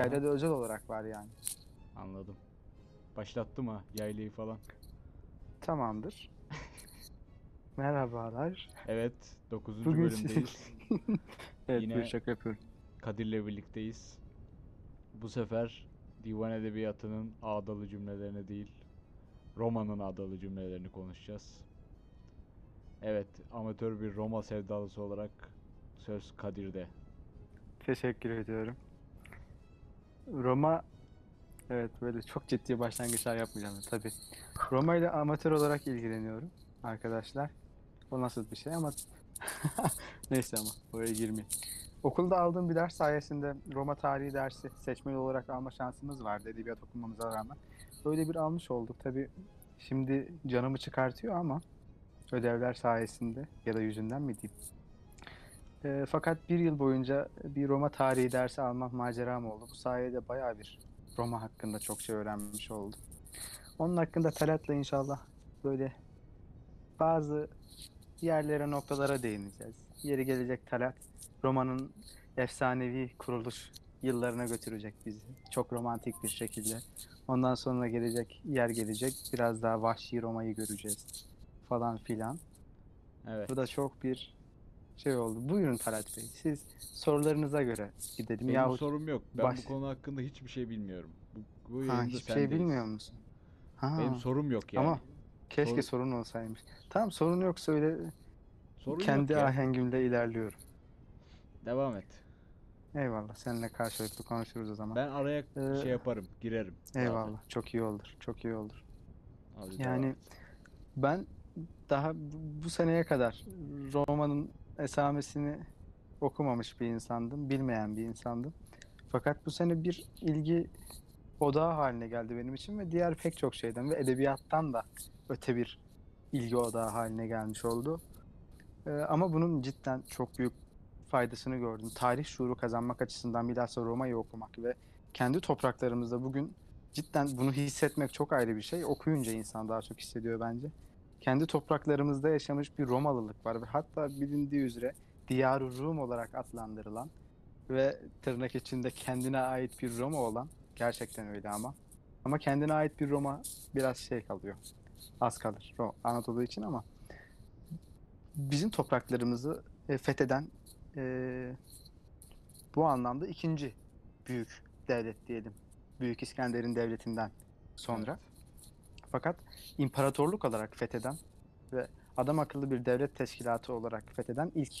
Yaylada özel olarak var yani. Anladım. Başlattım ha yaylayı falan. Tamamdır. Merhabalar. Evet 9. Bugün bölümdeyiz. evet Yine- bir şaka yapıyorum. Kadir'le birlikteyiz. Bu sefer divan edebiyatının ağdalı cümlelerine değil, romanın ağdalı cümlelerini konuşacağız. Evet, amatör bir Roma sevdalısı olarak söz Kadir'de. Teşekkür ediyorum. Roma evet böyle çok ciddi başlangıçlar yapmayacağım tabii. Roma ile amatör olarak ilgileniyorum arkadaşlar. Bu nasıl bir şey ama neyse ama oraya girmeyeyim. Okulda aldığım bir ders sayesinde Roma tarihi dersi seçmeli olarak alma şansımız vardı edebiyat okumamıza rağmen. Öyle bir almış olduk. Tabii şimdi canımı çıkartıyor ama ödevler sayesinde ya da yüzünden mi diyeyim. E, fakat bir yıl boyunca bir Roma tarihi dersi almak maceram oldu. Bu sayede bayağı bir Roma hakkında çok şey öğrenmiş oldum. Onun hakkında Talat'la inşallah böyle bazı yerlere, noktalara değineceğiz. Yeri gelecek Talat, Roma'nın efsanevi kuruluş yıllarına götürecek bizi. Çok romantik bir şekilde. Ondan sonra gelecek yer gelecek. Biraz daha vahşi Roma'yı göreceğiz falan filan. Evet. Bu da çok bir şey oldu. Buyurun Talat Bey. Siz sorularınıza göre gidelim. Benim Yahut sorum yok. Ben baş- bu konu hakkında hiçbir şey bilmiyorum. Bu, bu ha, yayında hiçbir şey sendeyiz. bilmiyor musun? Ha, Benim sorum yok yani. Ama keşke Soru- sorun olsaymış. Tamam sorun yok söyle. Sorun Kendi yok ya. ahengimle ilerliyorum. Devam et. Eyvallah. Seninle karşılıklı konuşuruz o zaman. Ben araya Ee, şey yaparım, girerim. Eyvallah. Çok iyi olur. Çok iyi olur. Abi, devam Yani et. ben daha bu bu seneye kadar Roma'nın esamesini okumamış bir insandım. Bilmeyen bir insandım. Fakat bu sene bir ilgi odağı haline geldi benim için ve diğer pek çok şeyden ve edebiyattan da öte bir ilgi odağı haline gelmiş oldu. Ee, ama bunun cidden çok büyük faydasını gördüm. Tarih şuuru kazanmak açısından bilhassa Roma'yı okumak ve kendi topraklarımızda bugün cidden bunu hissetmek çok ayrı bir şey. Okuyunca insan daha çok hissediyor bence. Kendi topraklarımızda yaşamış bir Romalılık var ve hatta bilindiği üzere Diyar-ı Rum olarak adlandırılan ve tırnak içinde kendine ait bir Roma olan gerçekten öyle ama ama kendine ait bir Roma biraz şey kalıyor. Az kalır Anadolu için ama bizim topraklarımızı e, fetheden e, bu anlamda ikinci büyük devlet diyelim. Büyük İskender'in devletinden sonra. Fakat imparatorluk olarak fetheden ve adam akıllı bir devlet teşkilatı olarak fetheden ilk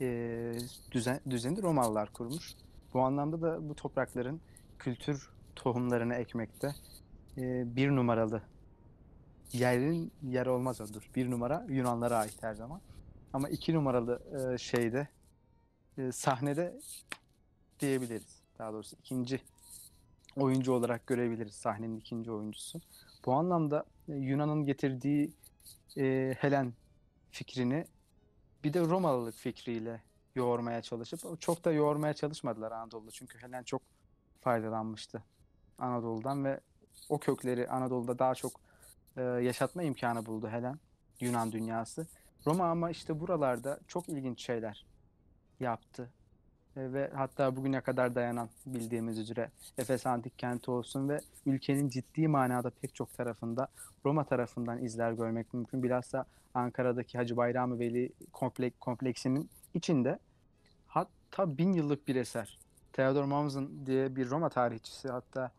e, düzen, düzeni Romalılar kurmuş. Bu anlamda da bu toprakların kültür tohumlarını ekmekte e, bir numaralı yerin yer olmaz odur. Bir numara Yunanlara ait her zaman. Ama iki numaralı e, şeyde e, sahnede diyebiliriz. Daha doğrusu ikinci oyuncu olarak görebiliriz sahnenin ikinci oyuncusu. Bu anlamda e, Yunan'ın getirdiği e, Helen fikrini bir de Romalılık fikriyle yoğurmaya çalışıp çok da yoğurmaya çalışmadılar Anadolu'da. Çünkü Helen çok faydalanmıştı Anadolu'dan ve o kökleri Anadolu'da daha çok e, yaşatma imkanı buldu Helen Yunan dünyası. Roma ama işte buralarda çok ilginç şeyler yaptı. E, ve hatta bugüne kadar dayanan bildiğimiz üzere Efes Antik Kenti olsun ve ülkenin ciddi manada pek çok tarafında Roma tarafından izler görmek mümkün. Bilhassa Ankara'daki Hacı Bayram Veli komplek, kompleksinin içinde hatta bin yıllık bir eser. Theodor Mommsen diye bir Roma tarihçisi hatta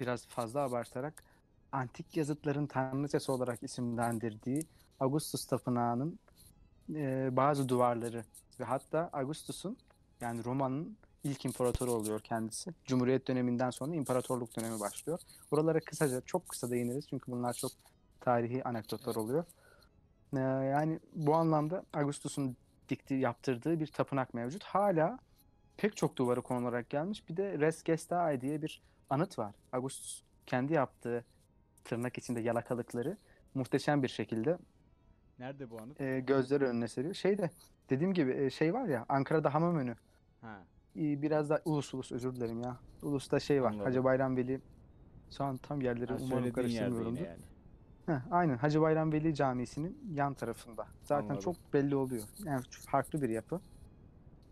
biraz fazla abartarak antik yazıtların tanrıçası olarak isimlendirdiği Augustus Tapınağı'nın e, bazı duvarları ve hatta Augustus'un yani Roma'nın ilk imparatoru oluyor kendisi. Cumhuriyet döneminden sonra imparatorluk dönemi başlıyor. Buralara kısaca çok kısa değiniriz çünkü bunlar çok tarihi anekdotlar oluyor. Ee, yani bu anlamda Augustus'un dikti yaptırdığı bir tapınak mevcut. Hala pek çok duvarı konularak gelmiş. Bir de Res Gestae diye bir anıt var. Augustus kendi yaptığı tırnak içinde yalakalıkları muhteşem bir şekilde Nerede bu anıt? e, gözleri önüne seriyor. Şeyde dediğim gibi e, şey var ya Ankara'da Hamamönü Ha. biraz da ulus ulus özür dilerim ya. Ulus'ta şey var. Anladım. Hacı Bayram Veli şu an tam yerleri ha umarım karıştırmıyorumdur. yani. Heh, aynen Hacı Bayram Veli Camisi'nin yan tarafında. Zaten Anladım. çok belli oluyor. Yani farklı bir yapı.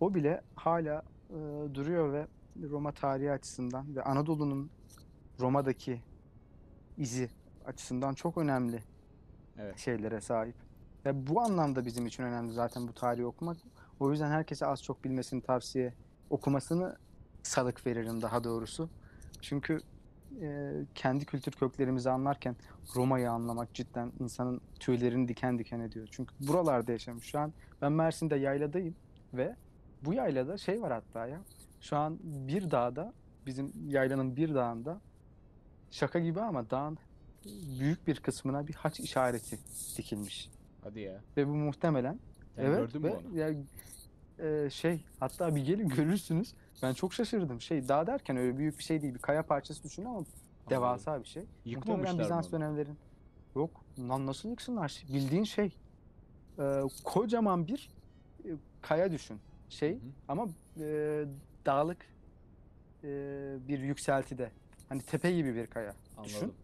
O bile hala e, duruyor ve Roma tarihi açısından ve Anadolu'nun Roma'daki izi açısından çok önemli Evet. şeylere sahip. Ve bu anlamda bizim için önemli zaten bu tarihi okumak. O yüzden herkese az çok bilmesini tavsiye, okumasını salık veririm daha doğrusu. Çünkü e, kendi kültür köklerimizi anlarken Roma'yı anlamak cidden insanın tüylerini diken diken ediyor. Çünkü buralarda yaşamış. Şu an ben Mersin'de yayladayım ve bu yaylada şey var hatta ya. Şu an bir dağda bizim yaylanın bir dağında şaka gibi ama dağın büyük bir kısmına bir haç işareti dikilmiş. Hadi ya. Ve bu muhtemelen Sen evet gördün mü onu? ya, e, şey hatta bir gelin görürsünüz. Ben çok şaşırdım. Şey dağ derken öyle büyük bir şey değil. Bir kaya parçası düşünün ama devasa bir şey. Yıkmamışlar Muhtemelen Bizans onu? dönemlerin. Yok lan nasıl yıksınlar? Bildiğin şey e, kocaman bir e, kaya düşün. Şey Hı ama e, dağlık e, bir yükseltide. Hani tepe gibi bir kaya. Düşün. Anladım.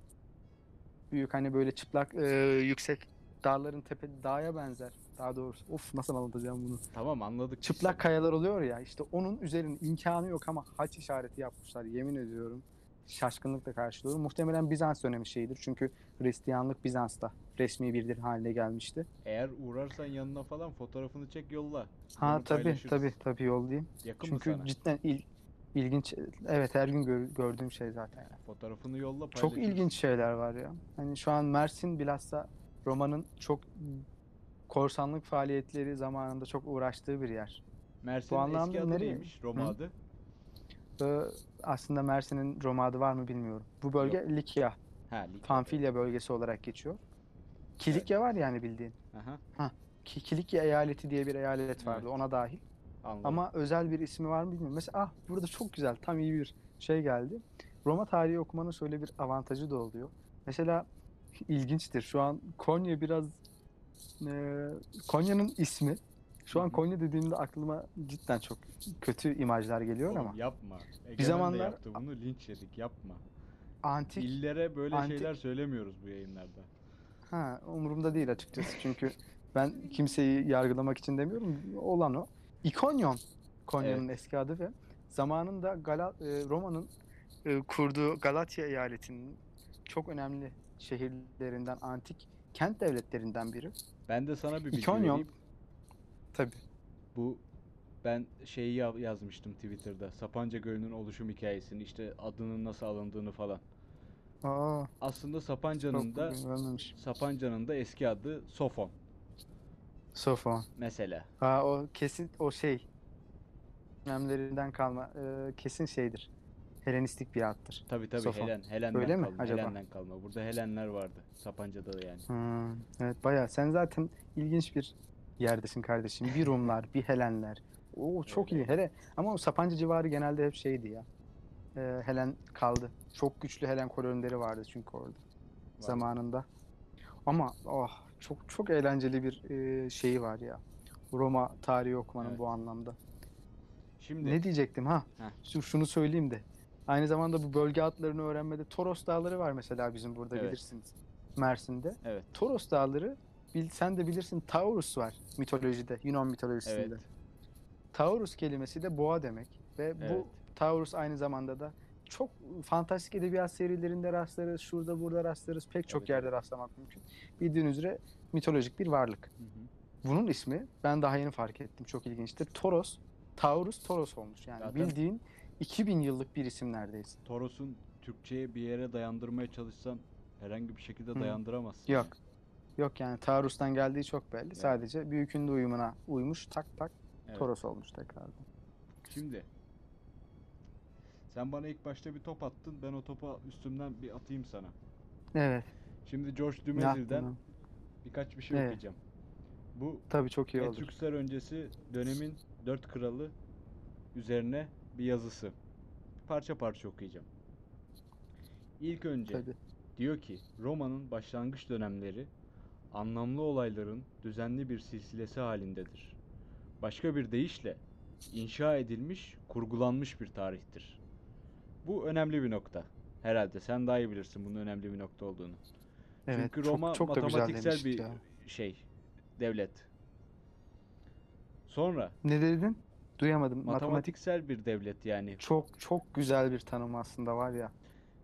Büyük hani böyle çıplak e, yüksek dağların tepe dağa benzer. Daha doğrusu. Of nasıl anlatacağım bunu? Tamam anladık. Çıplak seni. kayalar oluyor ya işte onun üzerinin imkanı yok ama haç işareti yapmışlar yemin ediyorum. Şaşkınlıkla karşılıyorum. Muhtemelen Bizans dönemi şeyidir. Çünkü Hristiyanlık Bizans'ta resmi bir din haline gelmişti. Eğer uğrarsan yanına falan fotoğrafını çek yolla. Ha Onu tabii tabii tabii yollayayım. Yakın Çünkü mı sana? cidden il, ilginç. Evet her gün gör- gördüğüm şey zaten. yani. Fotoğrafını yolla Çok paylaşırız. ilginç şeyler var ya. Hani şu an Mersin bilhassa Roma'nın çok korsanlık faaliyetleri zamanında çok uğraştığı bir yer. Mersin'in eski adı nereye- neymiş? Roma Hı? adı. Ee, aslında Mersin'in Roma adı var mı bilmiyorum. Bu bölge Likya, Ha, Likya. Pamfilya bölgesi olarak geçiyor. Kilikya var yani bildiğin. Aha, Ki- Kilikya eyaleti diye bir eyalet vardı Evet. ona dahil. anladım. Ama özel bir ismi var mı bilmiyorum. Mesela ah burada çok güzel tam iyi bir şey geldi. Roma tarihi okumanın şöyle bir avantajı da oluyor. Mesela ilginçtir. Şu an Konya biraz e, Konya'nın ismi şu an. Konya dediğimde aklıma cidden çok kötü imajlar geliyor Oğlum ama yapma. Egemen Bir de zamanlar- yaptı bunu linç yedik yapma. antik İllere böyle antik- şeyler söylemiyoruz bu yayınlarda. ha umurumda değil açıkçası çünkü ben kimseyi yargılamak için demiyorum. Olan o. İkonyon Konya'nın eski adı ve zamanında Gala, e, Roma'nın e, kurduğu Galatya eyaletinin çok önemli şehirlerinden, antik kent devletlerinden biri. Ben de sana bir bilgi İkonyon vereyim. tabii. Bu ben şeyi ya- yazmıştım Twitter'da. Sapanca Gölü'nün oluşum hikayesini, işte adının nasıl alındığını falan. Aa, Aslında Sapanca'nın da. Sapanca'nın da eski adı Sofon Sofon. mesela. Ha o kesin o şey dönemlerinden kalma e, kesin şeydir. Helenistik bir addır. Tabii tabii Sofon. Helen, Helen'den Öyle mi kalma. acaba? Helen'den kalma. Burada Helenler vardı. Sapanca'da da yani. Hmm, evet bayağı. Sen zaten ilginç bir yerdesin kardeşim. Bir Rumlar, bir Helenler. Oo çok iyi. Hele ama o Sapanca civarı genelde hep şeydi ya. Ee, Helen kaldı. Çok güçlü Helen kolonileri vardı çünkü orada zamanında. Ama oh çok çok eğlenceli bir e, şeyi var ya. Roma tarihi okumanın Evet. bu anlamda. Şimdi Ne diyecektim ha? Heh. Şu, şunu söyleyeyim de. Aynı zamanda bu bölge adlarını öğrenmede Toros Dağları var mesela bizim burada Evet. bilirsiniz. Mersin'de. evet. Toros Dağları bil, sen de bilirsin Taurus var mitolojide, Yunan mitolojisinde. Evet. Taurus kelimesi de boğa demek ve Evet. bu Taurus aynı zamanda da çok fantastik edebiyat serilerinde rastlarız, şurada burada rastlarız, pek çok Tabii, yerde rastlamak mümkün. Bildiğiniz üzere mitolojik bir varlık. Hı hı. Bunun ismi ben daha yeni fark ettim çok ilginçtir. Toros, Taurus Toros olmuş yani Zaten- bildiğin 2000 yıllık bir isim neredeyse. Toros'un Türkçe'ye bir yere dayandırmaya çalışsan herhangi bir şekilde Hı. dayandıramazsın. Yok. Yok yani Taurus'tan geldiği çok belli. Evet. Sadece büyük ünlü uyumuna uymuş tak tak Evet. Toros olmuş tekrardan. Şimdi sen bana ilk başta bir top attın. Ben o topa üstümden bir atayım sana. Evet. Şimdi George Dumézil'den birkaç bir şey Evet. okuyacağım. Bu Tabii çok iyi olur. Etrüksler öncesi dönemin dört kralı üzerine bir yazısı. Parça parça okuyacağım. İlk önce Tabii. diyor ki Roma'nın başlangıç dönemleri anlamlı olayların düzenli bir silsilesi halindedir. Başka bir deyişle inşa edilmiş, kurgulanmış bir tarihtir. Bu önemli bir nokta. Herhalde sen daha iyi bilirsin bunun önemli bir nokta olduğunu. Evet. Çünkü çok- Roma çok, güzel matematiksel bir ya. şey, devlet. Sonra Ne dedin? Duyamadım. Matematik Matematiksel bir devlet yani. çok çok güzel bir tanım aslında var ya.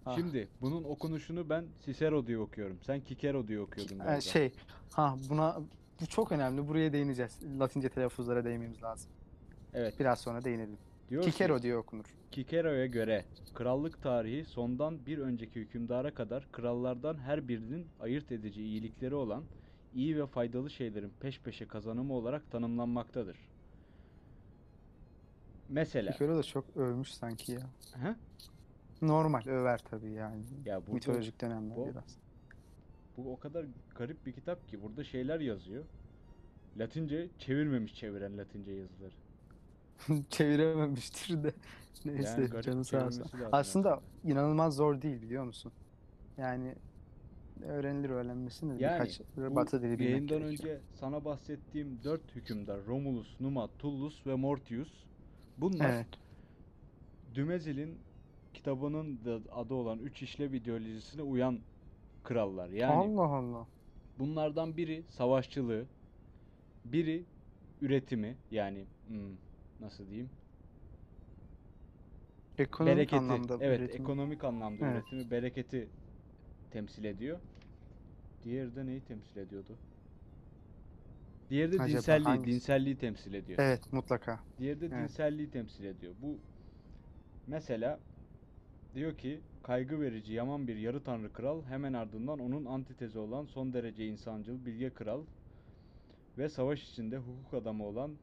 Ah. Şimdi bunun okunuşunu ben Cicero diye okuyorum. Sen Cicero diye okuyordun Ee, şey, ha buna bu çok önemli. Buraya değineceğiz. Latince telaffuzlara değinmemiz lazım. Evet. Biraz sonra değinelim. Diyor ki, Kikero diye okunur. Cicero'ya göre krallık tarihi sondan bir önceki hükümdara kadar krallardan her birinin ayırt edici iyilikleri olan iyi ve faydalı şeylerin peş peşe kazanımı olarak tanımlanmaktadır. Mesela, Kikero da çok övmüş sanki ya. Hı? Normal över tabii yani. ya burada Mitolojik dönemler bu- biraz. bu o kadar garip bir kitap ki burada şeyler yazıyor. Latince çevirmemiş çeviren Latince yazıları. Çevirememiştir de. Neyse Yani canı sağ olsun. Aslında inanılmaz zor değil biliyor musun? Yani öğrenilir öğrenmesini de Yani birkaç Bu batı dili bilmek yayından gerekiyor. önce sana bahsettiğim dört hükümdar Romulus, Numa, Tullus ve Mortius bunlar Evet. Dümezil'in kitabının da adı olan Üç İşlev ideolojisine uyan krallar. Yani Allah Allah. bunlardan biri savaşçılığı, biri üretimi yani hmm, nasıl diyeyim? Ekonomik bereketi. anlamda evet, üretim. ekonomik anlamda Evet. üretimi, bereketi temsil ediyor. Diğeri de neyi temsil ediyordu? Diğeri de Acaba dinselliği, hangisi? dinselliği temsil ediyor. Evet mutlaka. Diğeri de Evet. dinselliği temsil ediyor. Bu mesela diyor ki kaygı verici yaman bir yarı tanrı kral hemen ardından onun antitezi olan son derece insancıl bilge kral ve savaş içinde hukuk adamı olan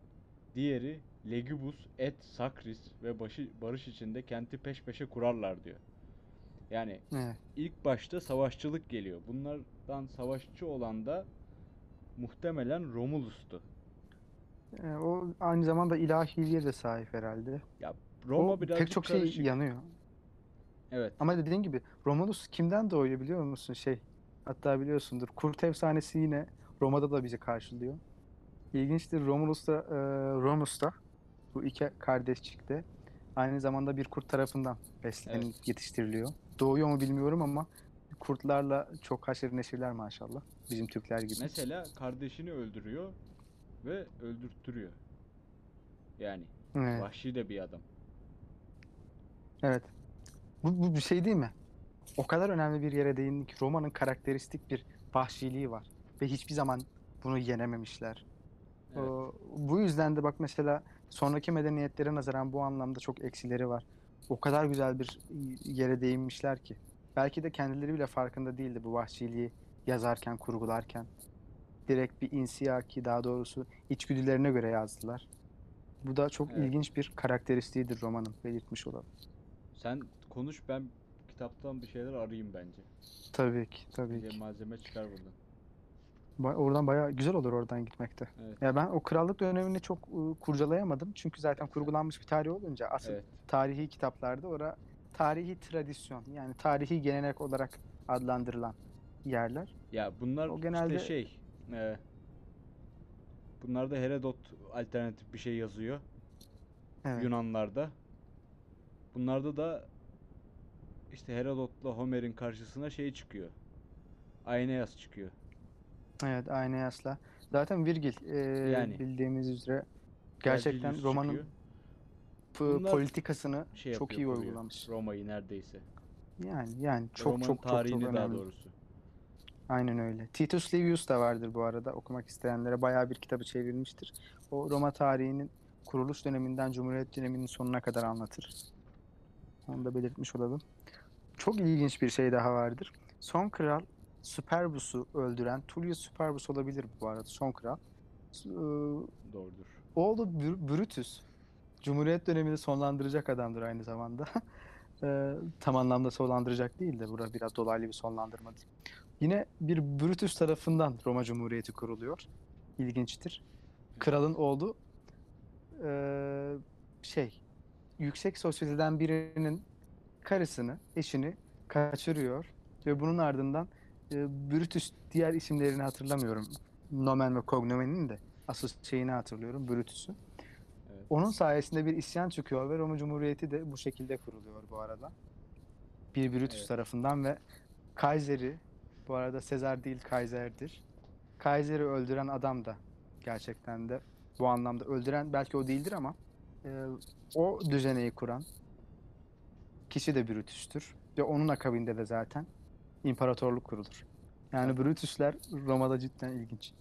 diğeri Legibus et Sacris ve başı, barış içinde kenti peş peşe kurarlar diyor. Yani Evet. ilk başta savaşçılık geliyor. Bunlardan savaşçı olan da muhtemelen Romulus'tu. Ee, o aynı zamanda ilahiliğe de sahip herhalde. Ya Roma o birazcık pek çok şey karışık. yanıyor. Evet. Ama dediğin gibi Romulus kimden doğuyor biliyor musun? Şey hatta biliyorsundur. Kurt efsanesi yine Roma'da da bizi karşılıyor. İlginçtir Romulus da e, Romus da bu iki kardeşçikte aynı zamanda bir kurt tarafından beslenip yetiştiriliyor. Doğuyor mu bilmiyorum ama kurtlarla çok haşır neşirler maşallah. Bizim Türkler gibi. Mesela kardeşini öldürüyor ve öldürttürüyor. Yani Evet. vahşi de bir adam. Evet. Bu, bu bir şey değil mi? O kadar önemli bir yere değindin ki Roma'nın karakteristik bir vahşiliği var. Ve hiçbir zaman bunu yenememişler. Evet. O- bu yüzden de bak mesela sonraki medeniyetlere nazaran bu anlamda çok eksileri var. O kadar güzel bir yere değinmişler ki. Belki de kendileri bile farkında değildi bu vahşiliği yazarken, kurgularken. Direkt bir insiyaki daha doğrusu içgüdülerine göre yazdılar. Bu da çok Evet. ilginç bir karakteristiğidir romanın belirtmiş olalım. Sen konuş ben kitaptan bir şeyler arayayım bence. Tabii ki, tabii Bize ki. malzeme çıkar buradan. Ba- Oradan bayağı güzel olur oradan gitmekte. Evet. Ya ben o krallık dönemini çok ıı, kurcalayamadım. Çünkü zaten kurgulanmış bir tarih olunca asıl Evet. tarihi kitaplarda ora tarihi tradisyon yani tarihi gelenek olarak adlandırılan yerler. Ya bunlar O genelde- işte şey e, bunlarda Herodot alternatif bir şey yazıyor. Evet. Yunanlarda. Bunlarda da işte Herodot'la Homer'in karşısına şey çıkıyor. Aeneas çıkıyor. Evet, Aeneas'la. Zaten Virgil e, Yani. bildiğimiz üzere gerçekten Vergilius romanın çıkıyor. Bunlar politikasını Şey çok iyi uygulamış. Roma'yı neredeyse. Yani yani çok Roma'nın çok çok çok tarihini daha önemli. doğrusu. Aynen öyle. Titus Livius da vardır bu arada. Okumak isteyenlere bayağı bir kitabı çevrilmiştir. O Roma tarihinin kuruluş döneminden Cumhuriyet döneminin sonuna kadar anlatır. Onu da belirtmiş olalım. Çok ilginç bir şey daha vardır. Son kral Superbus'u öldüren Tullius Superbus olabilir bu arada son kral. Ee, Doğrudur. Oğlu Br- Brutus. Cumhuriyet dönemini sonlandıracak adamdır aynı zamanda. Ee, tam anlamda sonlandıracak değil de burada biraz dolaylı bir sonlandırma diyeyim. Yine bir Brutus tarafından Roma Cumhuriyeti kuruluyor. İlginçtir. Kralın oğlu eee, şey yüksek sosyeteden birinin karısını, eşini kaçırıyor ve bunun ardından e, Brutus diğer isimlerini hatırlamıyorum. Nomen ve cognomen'in de asıl şeyini hatırlıyorum Brutus'u. Onun sayesinde bir isyan çıkıyor ve Roma Cumhuriyeti de bu şekilde kuruluyor bu arada. Bir Brutus Evet. tarafından ve Kaiser'i bu arada Sezar değil Kaiser'dir. Kaiser'i öldüren adam da gerçekten de bu anlamda öldüren belki o değildir ama e, o düzeneyi kuran kişi de Brutus'tur. Ve onun akabinde de zaten imparatorluk kurulur. Yani Brutus'ler Roma'da cidden ilginç.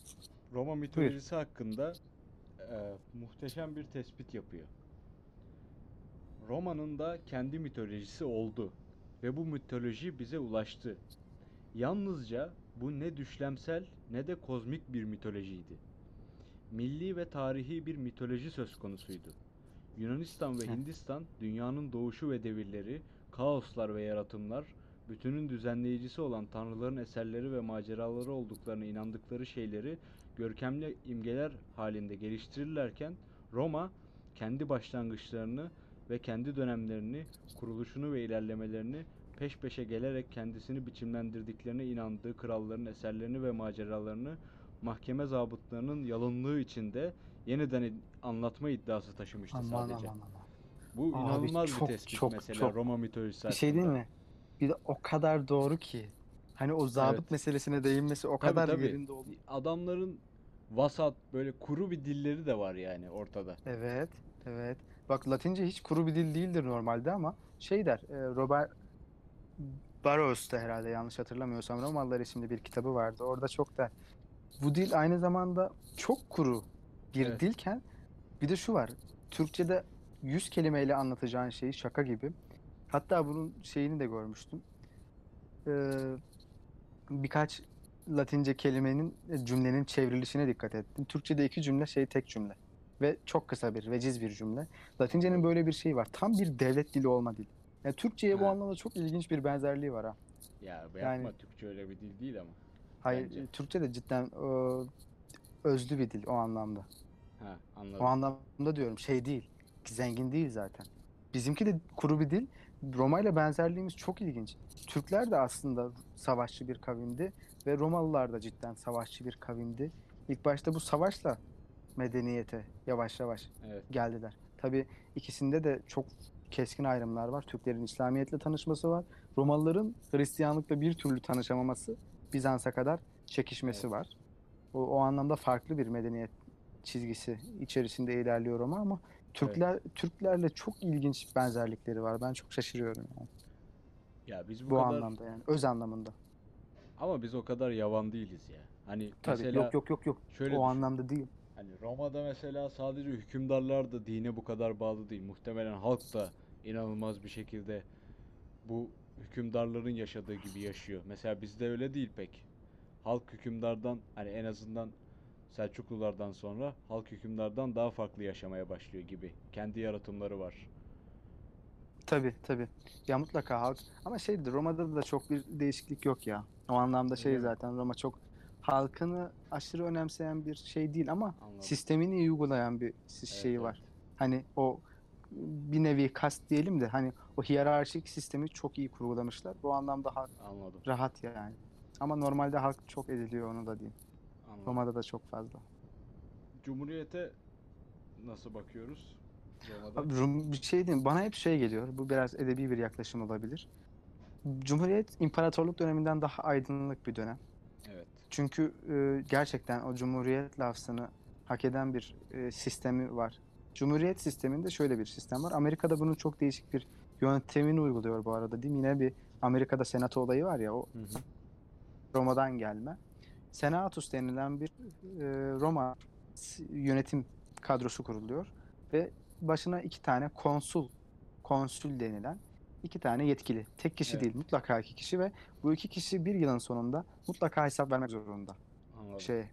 Roma mitolojisi hakkında e, muhteşem bir tespit yapıyor. Roma'nın da kendi mitolojisi oldu ve bu mitoloji bize ulaştı. Yalnızca bu ne düşlemsel ne de kozmik bir mitolojiydi. Milli ve tarihi bir mitoloji söz konusuydu. Yunanistan ve. Hindistan dünyanın doğuşu ve devirleri, kaoslar ve yaratımlar, bütünün düzenleyicisi olan tanrıların eserleri ve maceraları olduklarına inandıkları şeyleri görkemli imgeler halinde geliştirirlerken Roma kendi başlangıçlarını ve kendi dönemlerini, kuruluşunu ve ilerlemelerini peş peşe gelerek kendisini biçimlendirdiklerine inandığı kralların eserlerini ve maceralarını mahkeme zabıtlarının yalınlığı içinde yeniden id- anlatma iddiası taşımıştı Aman sadece. aman aman. Bu Abi inanılmaz çok, bir tespit çok, mesela çok. Roma mitolojisi Bir şey değil mi? Bir de o kadar doğru ki. Hani o zabıt Evet. meselesine değinmesi o Tabii, kadar tabii. yerinde oldu. Adamların vasat böyle kuru bir dilleri de var yani ortada. Evet, evet. Bak Latince hiç kuru bir dil değildir normalde ama şey der, e, Robert Barros da herhalde yanlış hatırlamıyorsam Romalılar isimli bir kitabı vardı. Orada çok der. Bu dil aynı zamanda çok kuru bir Evet. dilken bir de şu var. Türkçe'de 100 kelimeyle anlatacağın şeyi şaka gibi. Hatta bunun şeyini de görmüştüm. Ee, birkaç Latince kelimenin e, cümlenin çevrilişine dikkat ettim. Türkçe'de iki cümle şey tek cümle ve çok kısa bir veciz bir cümle. Latince'nin böyle bir şeyi var. Tam bir devlet dili olma dili. Yani Türkçe'ye bu anlamda çok ilginç bir benzerliği var ha. Ya yapma Yani- Türkçe öyle bir dil değil ama. Hayır, Bence. Türkçe de cidden e, özlü bir dil o anlamda. Ha anladım. O anlamda diyorum şey değil. Zengin değil zaten. Bizimki de kuru bir dil. Roma ile benzerliğimiz çok ilginç. Türkler de aslında savaşçı bir kavimdi ve Romalılar da cidden savaşçı bir kavimdi. İlk başta bu savaşla medeniyete yavaş yavaş Evet. geldiler. Tabii ikisinde de çok keskin ayrımlar var. Türklerin İslamiyetle tanışması var. Romalıların Hristiyanlıkla bir türlü tanışamaması, Bizans'a kadar çekişmesi Evet. var. O, o anlamda farklı bir medeniyet çizgisi içerisinde ilerliyor Roma ama Türkler Türklerle çok ilginç benzerlikleri var. Ben çok şaşırıyorum yani. Ya biz bu, Bu kadar anlamda yani. Öz anlamında. Ama biz o kadar yavan değiliz ya. Hani Tabii mesela yok yok yok yok. şöyle o düşün. anlamda değil. Hani Roma'da mesela sadece hükümdarlar da dine bu kadar bağlı değil. Muhtemelen halk da inanılmaz bir şekilde bu hükümdarların yaşadığı gibi yaşıyor. Mesela bizde öyle değil pek. Halk hükümdardan hani en azından Selçuklulardan sonra halk hükümdardan daha farklı yaşamaya başlıyor gibi. Kendi yaratımları var. Tabii tabii. Ya mutlaka halk ama şeydi Roma'da da çok bir değişiklik yok ya. O anlamda şey Öyle mi? zaten Roma çok halkını aşırı önemseyen bir şey değil ama Anladım. sistemini iyi uygulayan bir si- Evet, şeyi evet. var. Hani o bir nevi kast diyelim de hani o hiyerarşik sistemi çok iyi kurgulamışlar. Bu anlamda halk Anladım. rahat yani. Ama normalde halk çok ediliyor onu da diyeyim. Anladım. Roma'da da çok fazla. Cumhuriyete nasıl bakıyoruz? Abi Rum, bir şey diyeyim bana hep şey geliyor. Bu biraz edebi bir yaklaşım olabilir. Cumhuriyet imparatorluk döneminden daha aydınlık bir dönem. Evet. Çünkü e, gerçekten o cumhuriyet lafzını hak eden bir e, sistemi var. Cumhuriyet sisteminde şöyle bir sistem var. Amerika'da bunun çok değişik bir yöntemini uyguluyor bu arada değil mi? Yine bir Amerika'da senato olayı var ya o Hı hı. Roma'dan gelme. Senatus denilen bir e, Roma yönetim kadrosu kuruluyor ve başına iki tane konsul, konsül denilen iki tane yetkili. Tek kişi Evet. değil, mutlaka iki kişi ve bu iki kişi bir yılın sonunda mutlaka hesap vermek zorunda. Anladım. Şey,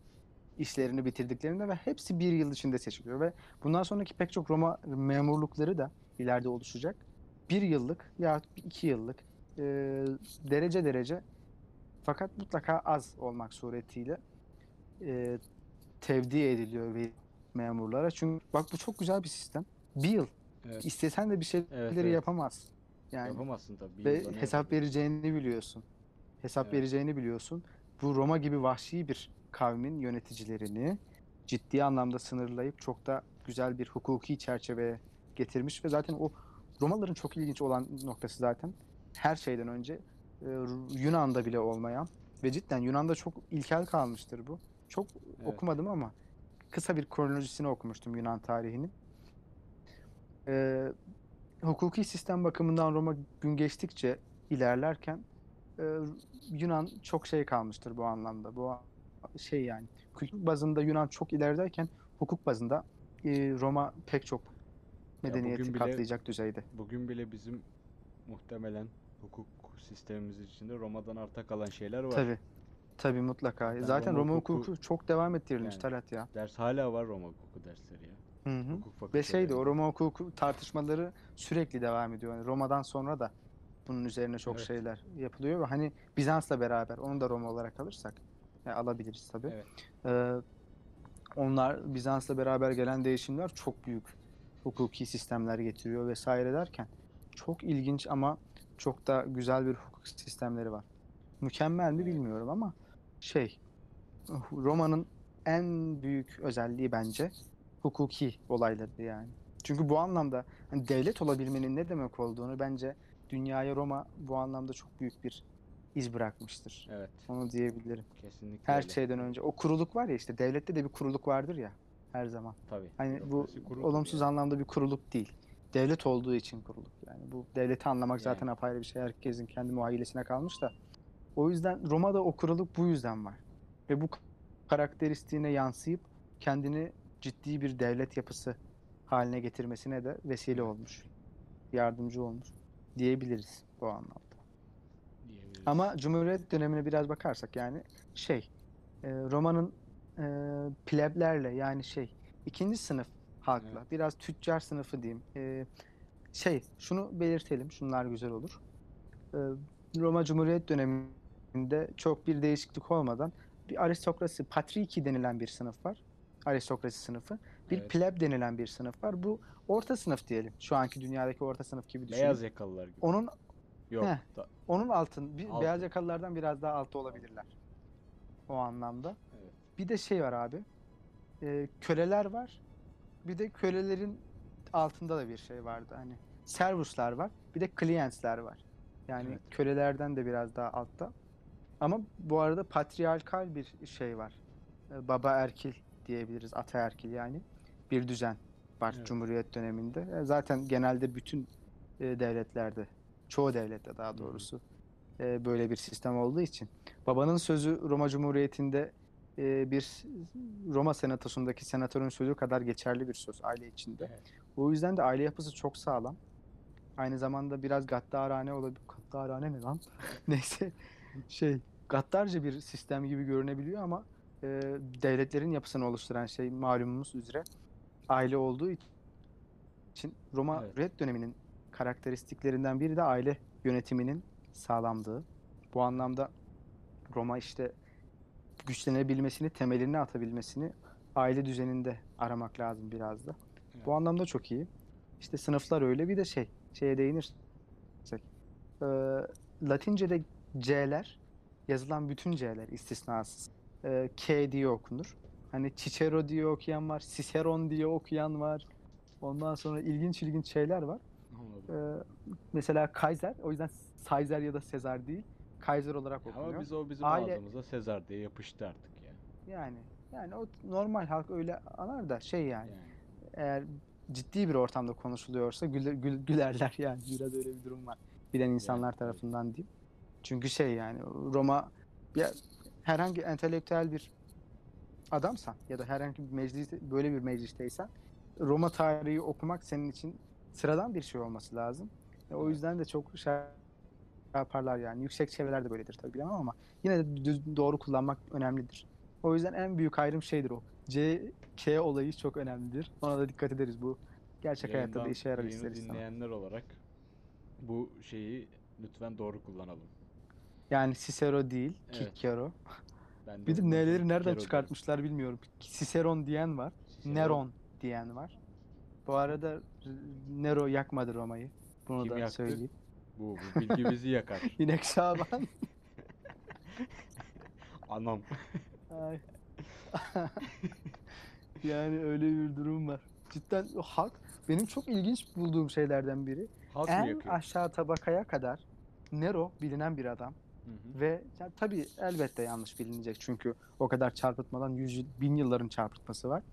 işlerini bitirdiklerinde ve hepsi bir yıl içinde seçiliyor ve bundan sonraki pek çok Roma memurlukları da ileride oluşacak. Bir yıllık ya iki yıllık e, derece derece fakat mutlaka az olmak suretiyle e, tevdi ediliyor ve memurlara. Çünkü bak bu çok güzel bir sistem. Bir yıl. Evet. İstesen de bir şeyleri Evet, evet. yapamaz. Yani Yapamazsın tabii. ve hesap vereceğini biliyorsun. Hesap Evet. vereceğini biliyorsun. Bu Roma gibi vahşi bir kavmin yöneticilerini ciddi anlamda sınırlayıp çok da güzel bir hukuki çerçeveye getirmiş ve zaten o Romalıların çok ilginç olan noktası zaten her şeyden önce e, Yunan'da bile olmayan ve cidden Yunan'da çok ilkel kalmıştır bu. Çok Evet. okumadım ama kısa bir kronolojisini okumuştum Yunan tarihinin. E, hukuki sistem bakımından Roma gün geçtikçe ilerlerken e, Yunan çok şey kalmıştır bu anlamda. Bu şey yani kültür bazında Yunan çok ilerideyken hukuk bazında e, Roma pek çok medeniyeti bile- katlayacak düzeyde. Bugün bile bizim muhtemelen hukuk sistemimiz içinde Roma'dan arta kalan şeyler var. Tabii. Tabii mutlaka. Ben Zaten Roma Roma hukuku- hukuku çok devam ettirilmiş Yani. Talat ya. Ders hala var Roma hukuku dersleri ya. Hı hı. Hukuk Ve şeydi o Roma hukuku tartışmaları sürekli devam ediyor. Yani Roma'dan sonra da bunun üzerine çok Evet. şeyler yapılıyor ve hani Bizans'la beraber onu da Roma olarak alırsak e, alabiliriz tabii. Evet. Ee, onlar Bizans'la beraber gelen değişimler çok büyük hukuki sistemler getiriyor vesaire derken çok ilginç ama çok da güzel bir hukuk sistemleri var. Mükemmel mi bilmiyorum ama şey Roma'nın en büyük özelliği bence hukuki olayları yani. Çünkü bu anlamda hani devlet olabilmenin ne demek olduğunu bence dünyaya Roma bu anlamda çok büyük bir iz bırakmıştır. Evet. Onu diyebilirim. Kesinlikle Her öyle. şeyden önce o kuruluk var ya işte devlette de bir kuruluk vardır ya her zaman. Tabii. Hani bu olumsuz ya. anlamda bir kuruluk değil. Devlet olduğu için kuruluk yani. Bu devleti anlamak zaten Yani. apayrı bir şey. Herkesin kendi muhayyilesine kalmış da. O yüzden Roma'da o kuruluk bu yüzden var. Ve bu karakteristiğine yansıyıp kendini ciddi bir devlet yapısı haline getirmesine de vesile olmuş. Yardımcı olmuş diyebiliriz bu anlamda. diyebiliriz. Ama Cumhuriyet dönemine biraz bakarsak yani şey e, Roma'nın e, pleblerle yani şey ikinci sınıf halkla Evet. biraz tüccar sınıfı diyeyim. E, şey şunu belirtelim şunlar güzel olur. E, Roma Cumhuriyet döneminde çok bir değişiklik olmadan bir aristokrasi, patriki denilen bir sınıf var. Aristokrasi sınıfı. Bir Evet. pleb denilen bir sınıf var. Bu orta sınıf diyelim. Şu anki dünyadaki orta sınıf gibi düşünün. Beyaz yakalılar gibi. Onun Yok. Heh. da- onun altın, bir Altı. beyaz yakalılardan biraz daha altı olabilirler. O anlamda. Evet. Bir de şey var abi. e, köleler var. Bir de kölelerin altında da bir şey vardı. Hani servuslar var. Bir de clients'ler var. Yani Evet. kölelerden de biraz daha altta. Ama bu arada patriarkal bir şey var. E, baba erkil diyebiliriz. Ataerkil yani. Bir düzen var Evet. Cumhuriyet döneminde. E, zaten genelde bütün e, devletlerde, çoğu devlette daha doğrusu e, böyle bir sistem olduğu için. Babanın sözü Roma Cumhuriyeti'nde bir Roma senatosundaki senatörün sözü kadar geçerli bir söz aile içinde. Evet. O yüzden de aile yapısı çok sağlam. Aynı zamanda biraz gaddarane olabilir. Gaddarane ne lan? Neyse şey gaddarca bir sistem gibi görünebiliyor ama e, devletlerin yapısını oluşturan şey malumumuz üzere aile olduğu için Roma Evet. Red döneminin karakteristiklerinden biri de aile yönetiminin sağlamlığı. Bu anlamda Roma işte güçlenebilmesini, temelini atabilmesini aile düzeninde aramak lazım biraz da. Evet. Bu anlamda çok iyi. İşte sınıflar öyle. Bir de şey, şeye değinirsek. e, Latince'de C'ler, yazılan bütün C'ler istisnasız. E, K diye okunur. Hani Cicero diye okuyan var, Ciceron diye okuyan var. Ondan sonra ilginç ilginç şeyler var. Anladım. E, mesela Kaiser, o yüzden Caesar ya da Sezar değil, Kaiser olarak okunuyor. Ama biz o bizim Aile- ağzımıza Sezar diye yapıştı artık ya. Yani yani o normal halk öyle anar da şey yani. Yani. eğer ciddi bir ortamda konuşuluyorsa güler, gül- gülerler yani. Biraz öyle bir durum var. Bilen insanlar evet. tarafından diyeyim. Çünkü şey yani Roma ya herhangi entelektüel bir adamsan ya da herhangi bir meclis böyle bir meclisteysen Roma tarihi okumak senin için sıradan bir şey olması lazım. E, o yüzden de çok şey yaparlar yani. Yüksek çevreler de böyledir tabii bilemem ama yine de düz, doğru kullanmak önemlidir. O yüzden en büyük ayrım şeydir o. C, K olayı çok önemlidir. Ona da dikkat ederiz bu. Gerçek hayatta da Yayından- işe yarar isteriz. sana. dinleyenler olarak bu şeyi lütfen doğru kullanalım. Yani Cicero değil, Evet. Cicero. Ben de Bir de neleri nereden diyorum. çıkartmışlar bilmiyorum. Ciceron diyen var, Cicero Neron diyen var. Bu arada Nero yakmadı Roma'yı. Bunu Kim da yaktı? söyleyeyim. Bu, bu bilgi bizi yakar. İnek Şaban. Anam. Ay. yani öyle bir durum var. Cidden o halk benim çok ilginç bulduğum şeylerden biri. Halk en aşağı tabakaya kadar Nero bilinen bir adam Hı ve ya tabii elbette yanlış bilinecek çünkü o kadar çarpıtmadan yüz, bin yılların çarpıtması var.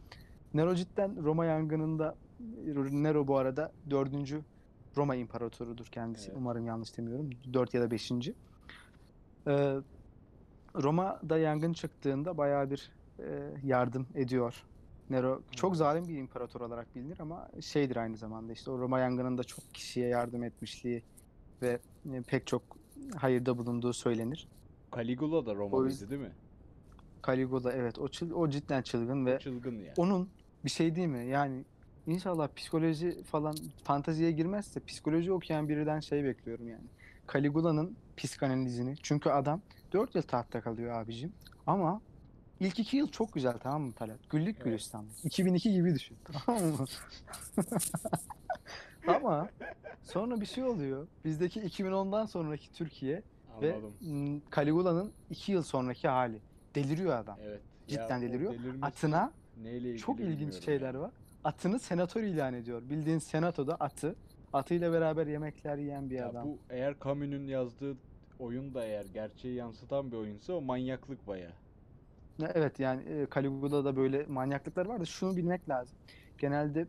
Nero cidden Roma yangınında Nero bu arada 4. Roma imparatorudur kendisi. Evet. Umarım yanlış demiyorum. 4 ya da 5. Ee, Roma'da yangın çıktığında bayağı bir e, yardım ediyor. Nero çok zalim bir imparator olarak bilinir ama şeydir aynı zamanda işte o Roma yangınında çok kişiye yardım etmişliği ve e, pek çok hayırda bulunduğu söylenir. Caligula da O Romalıydı değil mi? Caligula evet o çıl- o cidden çılgın ve Çılgın yani. onun bir şey değil mi? Yani inşallah psikoloji falan fanteziye girmezse psikoloji okuyan birinden şey bekliyorum yani. Caligula'nın psikanalizini. Çünkü adam 4 yıl tahtta kalıyor abicim. Ama ilk 2 yıl çok güzel tamam mı Talat? Güllük Evet. gülistanlık. 2002 gibi düşün. Tamam mı? Ama sonra bir şey oluyor. Bizdeki 2010'dan sonraki Türkiye ve Anladım. m, Caligula'nın 2 yıl sonraki hali. Deliriyor adam. Evet. Cidden o deliriyor. Atına neyle çok ilginç şeyler var. Atını senatör ilan ediyor. Bildiğin senatoda atı, atıyla beraber yemekler yiyen bir Ya adam. bu eğer Camus'un yazdığı oyun da eğer gerçeği yansıtan bir oyunsa o manyaklık baya. Ne- Evet yani e, Caligula'da böyle manyaklıklar var da şunu bilmek lazım. Genelde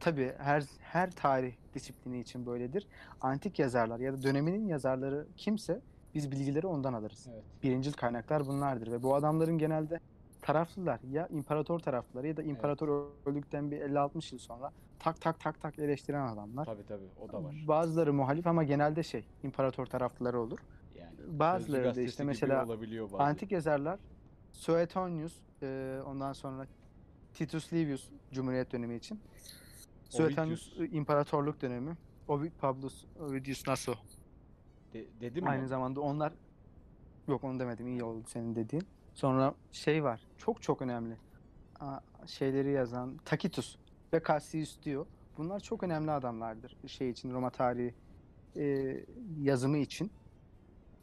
tabii her her tarih disiplini için böyledir. Antik yazarlar ya da döneminin yazarları kimse biz bilgileri ondan alırız. Evet. Birincil kaynaklar bunlardır ve bu adamların genelde taraflılar ya imparator taraflıları ya da imparator öldükten bir 50-60 yıl sonra tak tak tak tak eleştiren adamlar. Tabii tabii o da var. Bazıları muhalif ama genelde şey imparator taraflıları olur. Yani Bazıları da işte mesela. Antik yazarlar Suetonius e, ondan sonra Titus Livius Cumhuriyet dönemi için. Ovidius. e, imparatorluk dönemi. Ovid Publius Ovidius Naso. De- dedim mi? Aynı zamanda onlar yok onu demedim iyi oldu senin dediğin. Sonra şey var çok çok önemli. Aa, şeyleri yazan Tacitus ve Cassius diyor. Bunlar çok önemli adamlardır şey için Roma tarihi e, yazımı için.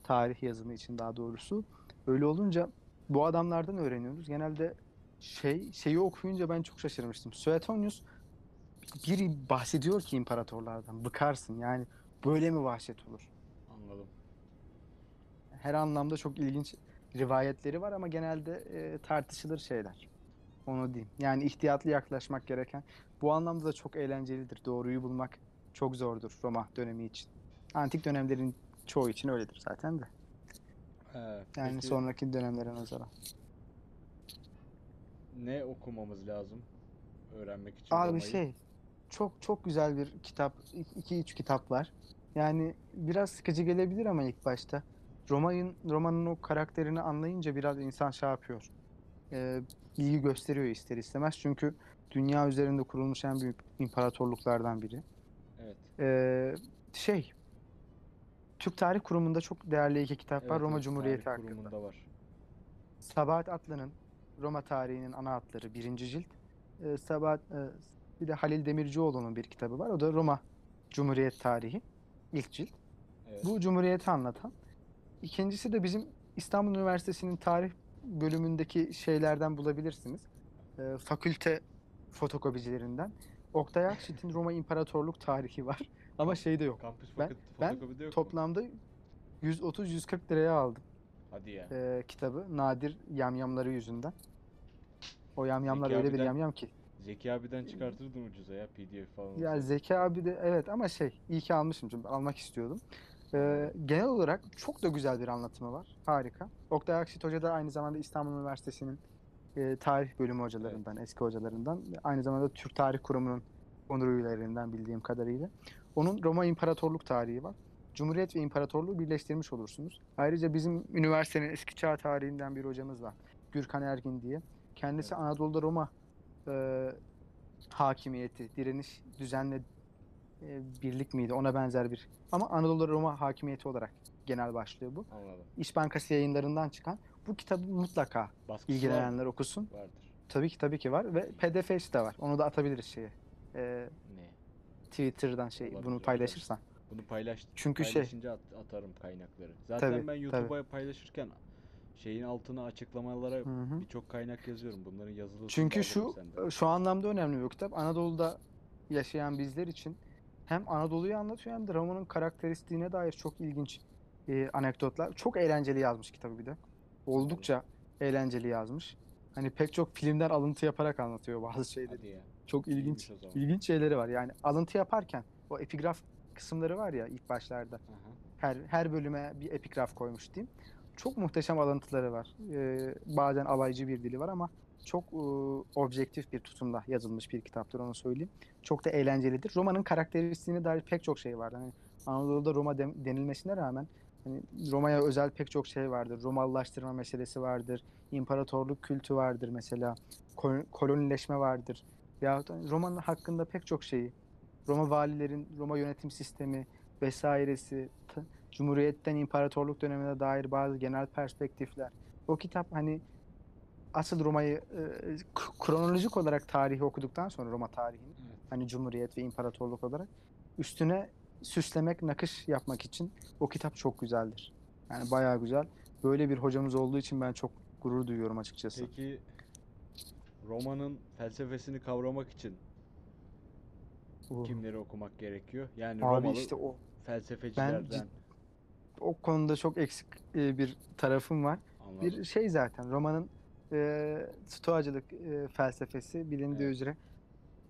Tarih yazımı için daha doğrusu. Öyle olunca bu adamlardan öğreniyoruz. Genelde şey şeyi okuyunca ben çok şaşırmıştım. Suetonius biri bahsediyor ki imparatorlardan. Bıkarsın yani böyle mi vahşet olur? Anladım. her anlamda çok ilginç rivayetleri var ama genelde e, tartışılır şeyler. Onu diyeyim. Yani ihtiyatlı yaklaşmak gereken. Bu anlamda da çok eğlencelidir. Doğruyu bulmak çok zordur Roma dönemi için. Antik dönemlerin çoğu için öyledir zaten de. He, Yani peki sonraki dönemlere nazaran. ne okumamız lazım öğrenmek için Abi Roma'yı? şey çok çok güzel bir kitap. 2-3 kitap var. Yani biraz sıkıcı gelebilir ama ilk başta. Roma'nın Roma'nın o karakterini anlayınca biraz insan şey yapıyor. Ee, ilgi gösteriyor ister istemez. Çünkü dünya üzerinde kurulmuş en büyük imparatorluklardan biri. Evet. Ee, şey Türk Tarih Kurumu'nda çok değerli iki kitap var. Evet, Roma evet, Cumhuriyeti tarih hakkında. kurumunda var. Sabahat Atlı'nın Roma tarihinin ana hatları birinci cilt. Ee, Sabahat, e, bir de Halil Demircioğlu'nun bir kitabı var. O da Roma Cumhuriyet Tarihi. ilk cilt. Evet. Bu Cumhuriyeti anlatan. İkincisi de bizim İstanbul Üniversitesi'nin tarih bölümündeki şeylerden bulabilirsiniz. Ee, fakülte fotokopicilerinden. Oktay Akşit'in Roma İmparatorluk Tarihi var. Ama şeyde yok. Kampüs Ben- ben yok? Toplamda 130-140 liraya aldım Hadi ya. e, kitabı. Nadir yamyamları yüzünden. O yamyamlar öyle bir yamyam ki. Zeki abiden çıkartırdın ucuza ya PDF falan. Ya. Zeki abi de evet ama şey iyi ki almışım çünkü almak istiyordum. Ee, genel olarak çok da güzel bir anlatımı var. Harika. Oktay Akşit Hoca da aynı zamanda İstanbul Üniversitesi'nin e, tarih bölümü hocalarından, eski hocalarından. Aynı zamanda Türk Tarih Kurumu'nun onur üyelerinden bildiğim kadarıyla. Onun Roma İmparatorluk tarihi var. Cumhuriyet ve İmparatorluğu birleştirmiş olursunuz. Ayrıca bizim üniversitenin eski çağ tarihinden bir hocamız var. Gürkan Ergin diye. Kendisi Evet. Anadolu'da Roma e, hakimiyeti, direniş, düzenle e, birlik miydi ona benzer bir ama Anadolu Roma hakimiyeti olarak genel başlığı bu. Anladım. İş Bankası yayınlarından çıkan bu kitabı mutlaka Baskısı var mı? ilgilenenler okusun. Vardır. Tabii ki tabii ki var ve PDF'si de var. Onu da atabiliriz şeye. E, Ne? Twitter'dan şey Olabilir, bunu paylaşırsan. Bunu paylaş. Çünkü şey- at- atarım kaynakları. Zaten Tabii, ben YouTube'a paylaşırken şeyin altına açıklamalara Hı hı. birçok kaynak yazıyorum. Bunların yazılısını da Çünkü şu senden. şu anlamda önemli bir kitap. Anadolu'da yaşayan bizler için hem Anadolu'yu anlatıyor hem de Roma'nın karakteristiğine dair çok ilginç e, anekdotlar. Çok eğlenceli yazmış kitabı bir de. Oldukça eğlenceli yazmış. Hani pek çok filmden alıntı yaparak anlatıyor bazı şeyleri. Çok ilginç ilginç şeyleri var. Yani alıntı yaparken o epigraf kısımları var ya ilk başlarda. Aha. Her her bölüme bir epigraf koymuş diyeyim. Çok muhteşem alıntıları var. Ee, bazen alaycı bir dili var ama çok e, objektif bir tutumda yazılmış bir kitaptır onu söyleyeyim. Çok da eğlencelidir. Roma'nın karakteristiğine dair pek çok şey var. Hani Anadolu'da Roma dem- denilmesine rağmen hani Roma'ya özel pek çok şey vardır. Romalılaştırma meselesi vardır. İmparatorluk kültü vardır mesela. Kol- kolonileşme vardır. Yahut hani Roma'nın hakkında pek çok şeyi. Roma valilerin, Roma yönetim sistemi vesairesi, t- Cumhuriyetten imparatorluk dönemine dair bazı genel perspektifler. O kitap hani asıl Roma'yı e, kronolojik olarak tarihi okuduktan sonra Roma tarihini Evet. hani Cumhuriyet ve imparatorluk olarak üstüne süslemek, nakış yapmak için o kitap çok güzeldir. Yani bayağı güzel. Böyle bir hocamız olduğu için ben çok gurur duyuyorum açıkçası. Peki romanın felsefesini kavramak için kimleri okumak gerekiyor? Yani Abi Romalı işte o felsefecilerden o konuda çok eksik e, bir tarafım var. anladım. Bir şey zaten romanın e, stoacılık e, felsefesi bilindiği Evet. üzere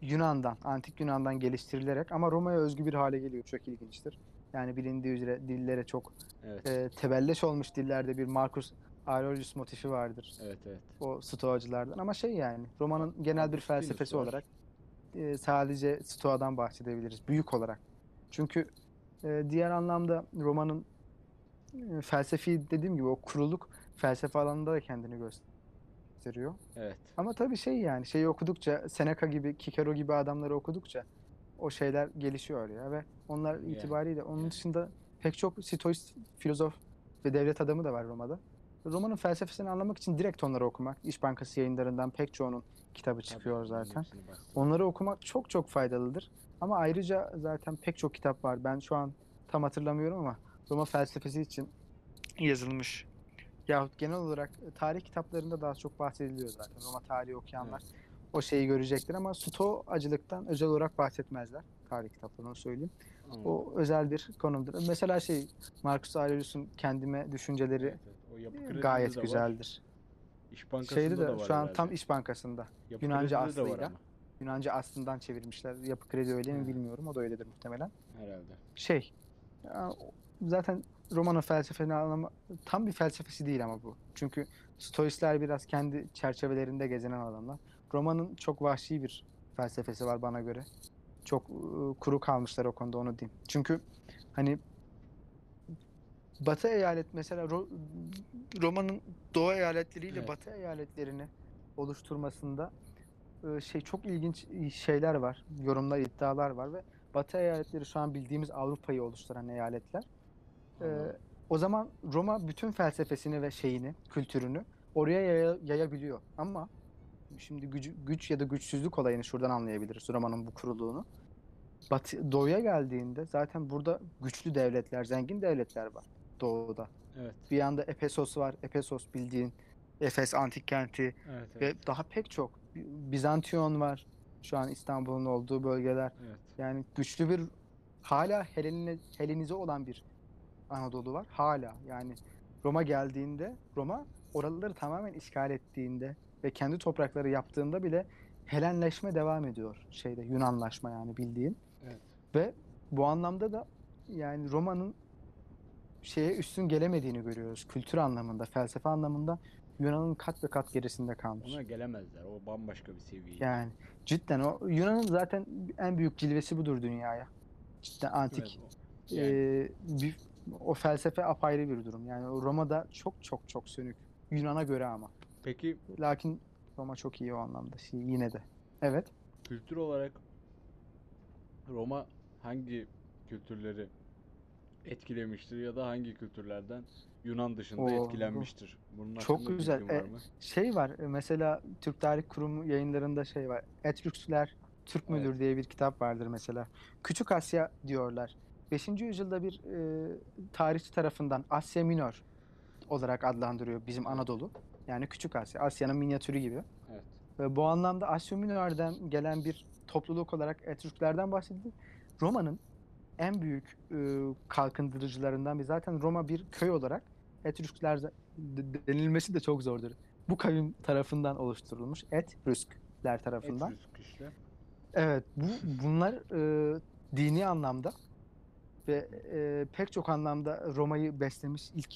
Yunan'dan, antik Yunan'dan geliştirilerek ama Roma'ya özgü bir hale geliyor. Çok ilginçtir. Yani bilindiği üzere dillere çok Evet. e, tebelleş olmuş dillerde bir Marcus Aurelius motifi vardır. Evet evet. O stoacılardan ama şey yani romanın genel bir felsefesi olarak e, sadece stoadan bahsedebiliriz büyük olarak. Çünkü e, diğer anlamda romanın felsefi dediğim gibi o kuruluk felsefe alanında da kendini gösteriyor. Evet. Ama tabii şey yani şeyi okudukça Seneca gibi Cicero gibi adamları okudukça o şeyler gelişiyor ya ve onlar Yani, itibariyle onun dışında pek çok stoist filozof ve devlet adamı da var Roma'da. Romanın felsefesini anlamak için direkt onları okumak, İş Bankası yayınlarından pek çoğunun kitabı çıkıyor Tabii, zaten. Onları okumak çok çok faydalıdır. Ama ayrıca zaten pek çok kitap var. Ben şu an tam hatırlamıyorum ama Roma felsefesi için yazılmış. Yahut genel olarak tarih kitaplarında daha çok bahsediliyor zaten. Roma tarihi okuyanlar o şeyi görecektir ama Stoacılıktan özel olarak bahsetmezler. Tarih kitaplarını söyleyeyim. Anladım. O özel bir konumdur. Mesela şey Marcus Aurelius'un kendime düşünceleri Evet, evet. O gayet de var. güzeldir. İş Bankası'nda Şeyde de da var şu an herhalde. tam İş Bankası'nda. Yapı Yunanca aslıyla. Yunanca aslından çevirmişler. Yapı kredi öyle mi bilmiyorum. O da öyledir muhtemelen. herhalde. Şey zaten romanın felsefeni anlama tam bir felsefesi değil ama bu. Çünkü Stoistler biraz kendi çerçevelerinde gezinen adamlar. Romanın çok vahşi bir felsefesi var bana göre. Çok ıı, kuru kalmışlar o konuda onu diyeyim. Çünkü hani Batı eyalet mesela Ro- Roma'nın Doğu eyaletleriyle Evet. Batı eyaletlerini oluşturmasında e, şey çok ilginç şeyler var. Yorumlar, iddialar var ve Batı eyaletleri şu an bildiğimiz Avrupa'yı oluşturan eyaletler. Ee, o zaman Roma bütün felsefesini ve şeyini, kültürünü oraya yaya- yayabiliyor. Ama şimdi güç, güç ya da güçsüzlük olayını şuradan anlayabiliriz Roma'nın bu kuruluğunu. Batı, doğuya geldiğinde zaten burada güçlü devletler, zengin devletler var doğuda. Evet. Bir yanda Efesos var. Efesos bildiğin Efes antik kenti Evet. ve Evet. daha pek çok. Bizantiyon var. Şu an İstanbul'un olduğu bölgeler. evet. Yani güçlü bir hala Helenine, Helenize olan bir Anadolu var. Hala yani Roma geldiğinde Roma oraları tamamen işgal ettiğinde ve kendi toprakları yaptığında bile Helenleşme devam ediyor şeyde Yunanlaşma yani bildiğin. Evet. Ve bu anlamda da yani Roma'nın şeye üstün gelemediğini görüyoruz. Kültür anlamında, felsefe anlamında Yunan'ın kat ve kat gerisinde kalmış. Ona gelemezler. O bambaşka bir seviye. Yani cidden o Yunan'ın zaten en büyük cilvesi budur dünyaya. Cidden antik. Evet, o- yani- Ee, bir, o felsefe apayrı bir durum. Yani Roma'da çok çok çok sönük. Yunan'a göre ama. Peki Lakin Roma çok iyi o anlamda. Yine de. Evet. kültür olarak Roma hangi kültürleri etkilemiştir ya da hangi kültürlerden Yunan dışında Oo, etkilenmiştir? Bunun Çok hakkında güzel. var E, mı? Şey var. e, Mesela Türk Tarih Kurumu yayınlarında şey var. Etrüksler Türk müdür Evet. diye bir kitap vardır mesela. Küçük Asya diyorlar. 5. yüzyılda bir e, tarihçi tarafından Asya Minor olarak adlandırıyor bizim Anadolu. Yani Küçük Asya. Asya'nın minyatürü gibi. Evet. Ve bu anlamda Asya Minor'dan gelen bir topluluk olarak Etrüsklerden bahsedilir. Roma'nın en büyük e, kalkındırıcılarından bir zaten Roma bir köy olarak Etrüskler de- de- denilmesi de çok zordur. Bu kavim tarafından oluşturulmuş Etrüskler tarafından. Etrüsk işte. Evet, bu bunlar e, dini anlamda ve e, pek çok anlamda Roma'yı beslemiş ilk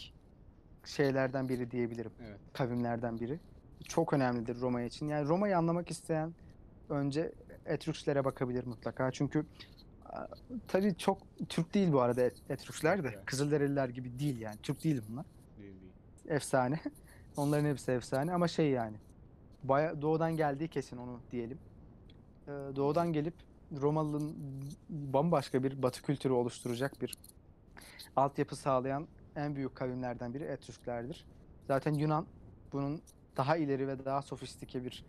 şeylerden biri diyebilirim. Evet. Kavimlerden biri. Çok önemlidir Roma için. Yani Roma'yı anlamak isteyen önce Etrüskslere bakabilir mutlaka. Çünkü tabii çok Türk değil bu arada Et- Etrüskler de. Evet. Kızılderililer gibi değil yani. Türk değil bunlar. Efsane. Onların hepsi efsane ama şey yani. Baya doğudan geldiği kesin onu diyelim. Ee, doğudan gelip Romalı'nın bambaşka bir batı kültürü oluşturacak bir altyapı sağlayan en büyük kavimlerden biri Etrüsklerdir. Zaten Yunan bunun daha ileri ve daha sofistike bir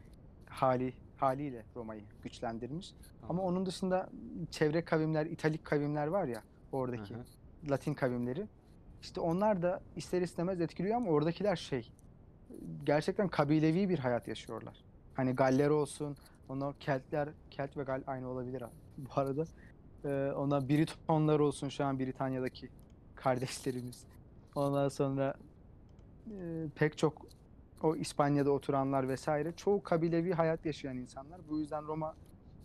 hali haliyle Roma'yı güçlendirmiş. Ama Anladım. onun dışında çevre kavimler, İtalik kavimler var ya oradaki. Hı hı. Latin kavimleri. İşte onlar da ister istemez etkiliyor ama oradakiler şey gerçekten kabilevi bir hayat yaşıyorlar. Hani Galler olsun, onlar Keltler, Kelt ve Gal aynı olabilir abi bu arada. Ee, ondan Britonlar olsun şu an Britanya'daki kardeşlerimiz. Ondan sonra e, pek çok o İspanya'da oturanlar vesaire çoğu kabilevi hayat yaşayan insanlar. Bu yüzden Roma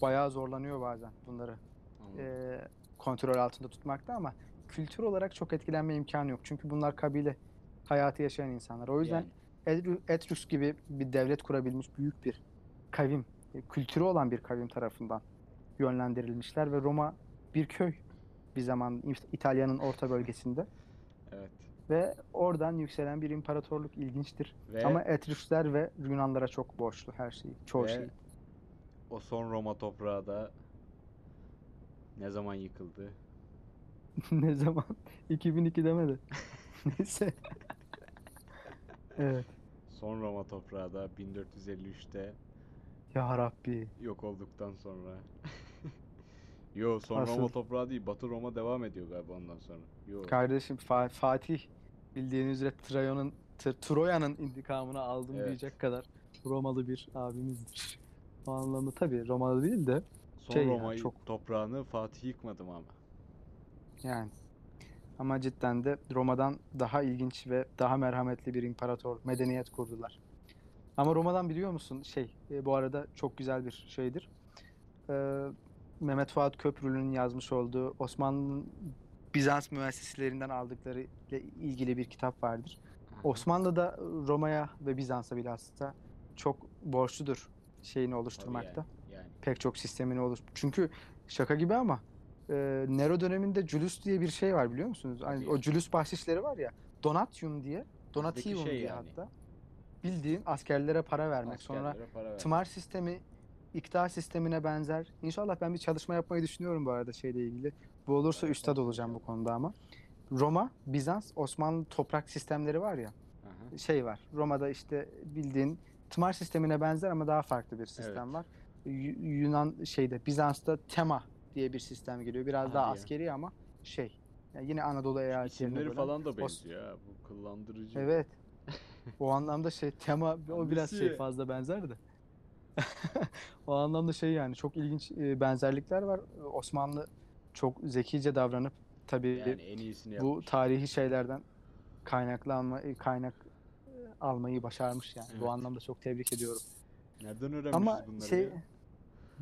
bayağı zorlanıyor bazen bunları e, kontrol altında tutmakta ama kültür olarak çok etkilenme imkanı yok. Çünkü bunlar kabile hayatı yaşayan insanlar. O yüzden Yani, Etrus gibi bir devlet kurabilmiş büyük bir kavim, e, kültürü olan bir kavim tarafından yönlendirilmişler ve Roma bir köy bir zaman İtalya'nın orta bölgesinde evet. ve oradan yükselen bir imparatorluk ilginçtir. Ve Ama Etrusler ve Yunanlara çok borçlu her şeyi, çoğu şeyi. o son Roma toprağı da ne zaman yıkıldı? ne zaman? 2002 demedi. Neyse. evet. Son Roma toprağı da 1453'te Ya Rabbi. yok olduktan sonra. Yo son Asıl- Roma toprağı değil Batı Roma devam ediyor galiba ondan sonra. Yo. Kardeşim Fa- Fatih bildiğiniz üzere Trajan'ın T- Troya'nın intikamını aldım Evet. diyecek kadar Romalı bir abimizdir. O anlamda tabii Romalı değil de Son şey ya, Roma çok- toprağını Fatih yıkmadım ama. Yani ama cidden de Roma'dan daha ilginç ve daha merhametli bir imparator medeniyet kurdular. Ama Roma'dan biliyor musun şey e, bu arada çok güzel bir şeydir. Ee, Mehmet Fuat Köprülü'nün yazmış olduğu Osmanlı'nın Bizans müesseselerinden aldıkları ile ilgili bir kitap vardır. Osmanlı da Roma'ya ve Bizans'a bilhassa çok borçludur şeyini Tabii oluşturmakta. Yani, yani. Pek çok sistemini oluş. Çünkü şaka gibi ama e, Nero döneminde Julius diye bir şey var biliyor musunuz? Hani o Julius bahşişleri var ya. Donatium diye, Donatium şey diye yani. hatta. Bildiğin askerlere para vermek. Sonra Askerlere para ver. tımar sistemi iktidar sistemine benzer. İnşallah ben bir çalışma yapmayı düşünüyorum bu arada şeyle ilgili. Bu olursa Evet, üstad olacağım bu konuda ama. Roma, Bizans, Osmanlı toprak sistemleri var ya Aha. şey var. Roma'da işte bildiğin tımar sistemine benzer ama daha farklı bir sistem Evet. var. Y- Yunan şeyde Bizans'ta tema diye bir sistem geliyor. Biraz Hadi daha ya. askeri ama şey. yani yine Anadolu eyaletlerine İsimleri falan da benziyor. Bu kıllandırıcı. Evet. o anlamda şey tema o biraz şey fazla benzer de. o anlamda şey yani çok ilginç e, benzerlikler var. Osmanlı çok zekice davranıp tabii Yani en iyisini bu yapmış. tarihi şeylerden kaynaklanma kaynak e, almayı başarmış yani. Evet. Bu anlamda çok tebrik ediyorum. Nereden öğrenmişiz Ama bunları şey ya?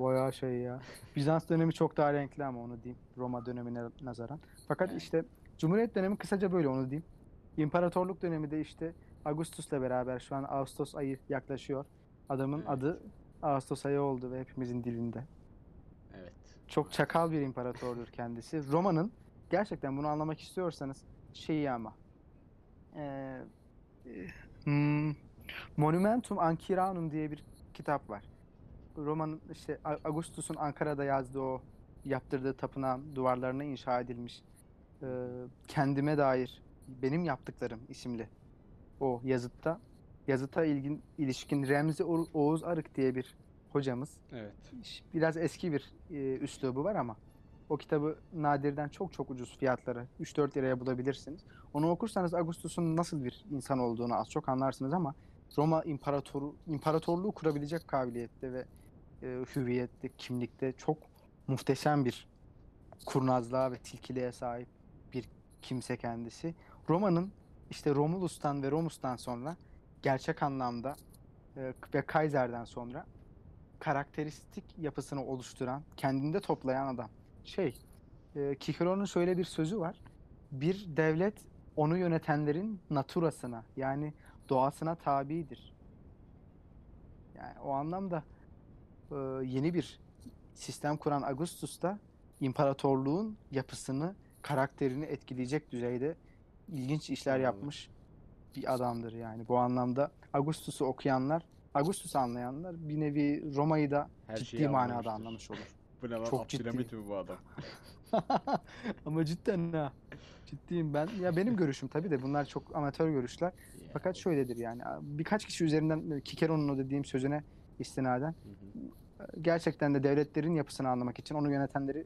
Bayağı şey ya. Bizans dönemi çok daha renkli ama onu diyeyim. Roma dönemine nazaran. Fakat işte Cumhuriyet dönemi kısaca böyle onu diyeyim. İmparatorluk dönemi de işte Augustus'la beraber şu an Ağustos ayı yaklaşıyor. Adamın Evet. adı Ağustos ayı oldu ve hepimizin dilinde. Evet. Çok çakal bir imparatordur kendisi. Roma'nın gerçekten bunu anlamak istiyorsanız şeyi ama eee, hmm, Monumentum Ancyranum diye bir kitap var. Roma'nın işte Augustus'un Ankara'da yazdığı o yaptırdığı tapınağın duvarlarına inşa edilmiş eee, kendime dair benim yaptıklarım isimli o yazıtta yazıta ilgin ilişkin Remzi Oğuz Arık diye bir hocamız Evet. biraz eski bir e, üslubu var ama o kitabı nadirden çok çok ucuz fiyatları 3-4 liraya bulabilirsiniz. Onu okursanız Augustus'un nasıl bir insan olduğunu az çok anlarsınız ama Roma imparatoru imparatorluğu kurabilecek kabiliyette ve e, hüviyette, kimlikte çok muhteşem bir kurnazlığa ve tilkiliğe sahip bir kimse kendisi. Roma'nın işte Romulus'tan ve Romus'tan sonra gerçek anlamda e, ve Kaiser'den sonra karakteristik yapısını oluşturan, kendinde toplayan adam. Şey, e, Cicero'nun şöyle bir sözü var. Bir devlet onu yönetenlerin naturasına yani doğasına tabidir. Yani o anlamda e, yeni bir sistem kuran Augustus da imparatorluğun yapısını, karakterini etkileyecek düzeyde ilginç işler Anladım. yapmış bir adamdır yani. Bu anlamda Augustus'u okuyanlar, Augustus'u anlayanlar bir nevi Roma'yı da Her ciddi manada anlamış olur. Bu ne lan? Çok ciddi. Abdülhamit mi bu adam? Ama cidden ha. Ciddiyim ben. Ya benim görüşüm tabii de bunlar çok amatör görüşler. Fakat şöyledir yani. Birkaç kişi üzerinden Kikero'nun o dediğim sözüne istinaden Hı hı. gerçekten de devletlerin yapısını anlamak için onu yönetenleri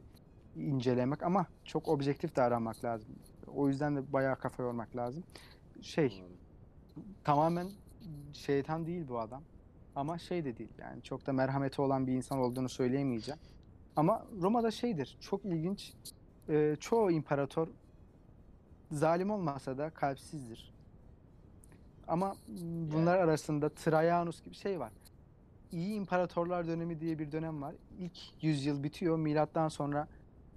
incelemek ama çok objektif davranmak lazım. O yüzden de bayağı kafa yormak lazım. Şey Anladım. tamamen şeytan değil bu adam. Ama şey de değil yani çok da merhameti olan bir insan olduğunu söyleyemeyeceğim. Ama Roma'da şeydir çok ilginç. Ee, çoğu imparator zalim olmasa da kalpsizdir. Ama bunlar arasında Trajanus gibi şey var. İyi imparatorlar dönemi diye bir dönem var. İlk yüzyıl bitiyor. Milattan sonra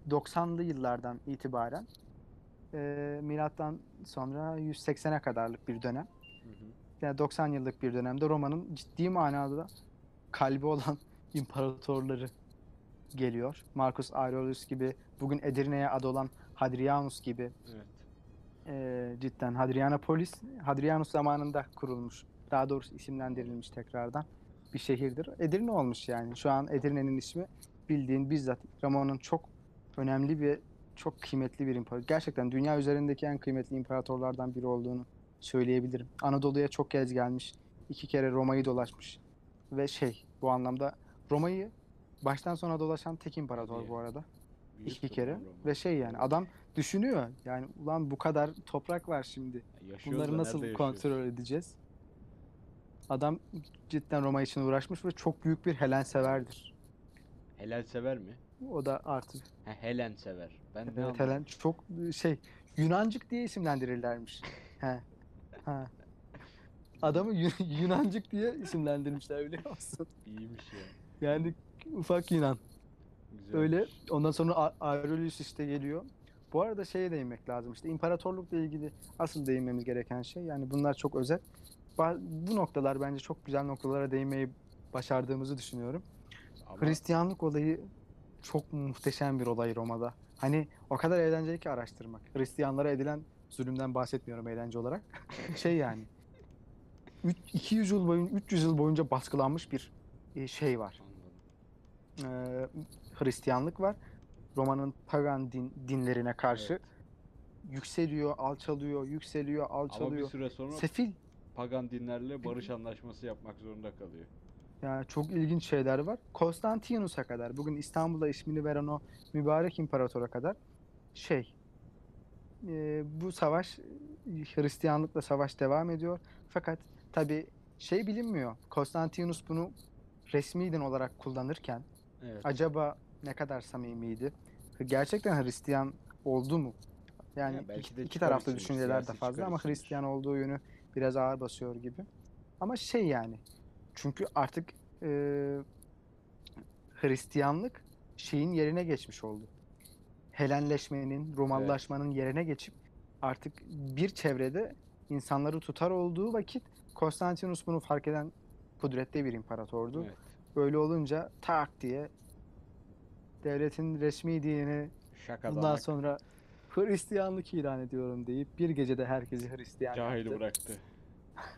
90'lı yıllardan itibaren e, milattan sonra 180'e kadarlık bir dönem Hı hı. yani 90 yıllık bir dönemde Roma'nın ciddi manada kalbi olan imparatorları geliyor. Marcus Aurelius gibi, bugün Edirne'ye adı olan Hadrianus gibi Evet. e, cidden Hadrianopolis, Hadrianus zamanında kurulmuş. Daha doğrusu isimlendirilmiş tekrardan bir şehirdir. Edirne olmuş yani. Şu an Edirne'nin ismi bildiğin bizzat Roma'nın çok önemli ve çok kıymetli bir imparator. Gerçekten dünya üzerindeki en kıymetli imparatorlardan biri olduğunu söyleyebilirim. Anadolu'ya çok kez gelmiş. iki kere Roma'yı dolaşmış. Ve şey bu anlamda Roma'yı baştan sona dolaşan tek imparator bu arada. Büyük iki kere. Roma. Ve şey yani adam düşünüyor. Yani ulan bu kadar toprak var şimdi. Ya Bunları nasıl yaşıyoruz? kontrol edeceğiz? Adam cidden Roma için uğraşmış ve çok büyük bir Helen severdir. Helal sever mi? O da artık Ha, Helen sever. Ben ne evet, anladım? Helen çok şey Yunancık diye isimlendirirlermiş. He. Ha. Adamı Yu- Yunancık diye isimlendirmişler biliyor musun? İyiymiş ya. Yani ufak Yunan. Güzel. Öyle. Ondan sonra Aurelius işte geliyor. Bu arada şeye değinmek lazım. İşte imparatorlukla ilgili asıl değinmemiz gereken şey. Yani bunlar çok özel. Bu noktalar bence çok güzel noktalara değinmeyi başardığımızı düşünüyorum. Ama Hristiyanlık olayı çok muhteşem bir olay Roma'da. Hani o kadar eğlenceli ki araştırmak. Hristiyanlara edilen zulümden bahsetmiyorum eğlence olarak. şey yani. üç- 200 yıl boyunca 300 yıl boyunca baskılanmış bir e, şey var. Ee, Hristiyanlık var. Roma'nın pagan din, dinlerine karşı Evet. yükseliyor, alçalıyor, yükseliyor, Ama bir alçalıyor. süre sonra Sefil. Pagan dinlerle barış anlaşması yapmak zorunda kalıyor. Yani çok ilginç şeyler var. Konstantinus'a kadar, bugün İstanbul'da ismini veren o mübarek imparatora kadar şey, e, bu savaş, Hristiyanlıkla savaş devam ediyor. Fakat tabi şey bilinmiyor. Konstantinus bunu resmi din olarak kullanırken Evet. acaba ne kadar samimiydi? Gerçekten Hristiyan oldu mu? Yani Ya iki, iki taraflı düşünceler de fazla ama. Hristiyan olduğu yönü biraz ağır basıyor gibi. Ama şey yani çünkü artık e, Hristiyanlık şeyin yerine geçmiş oldu. Helenleşmenin, Romallaşmanın yerine geçip artık bir çevrede insanları tutar olduğu vakit Konstantinus bunu fark eden kudretli bir imparatordu. Evet. Böyle olunca tak diye devletin resmi dini Şaka bundan sonra Hristiyanlık ilan ediyorum deyip bir gecede herkesi Hristiyan cahili yaptı. bıraktı.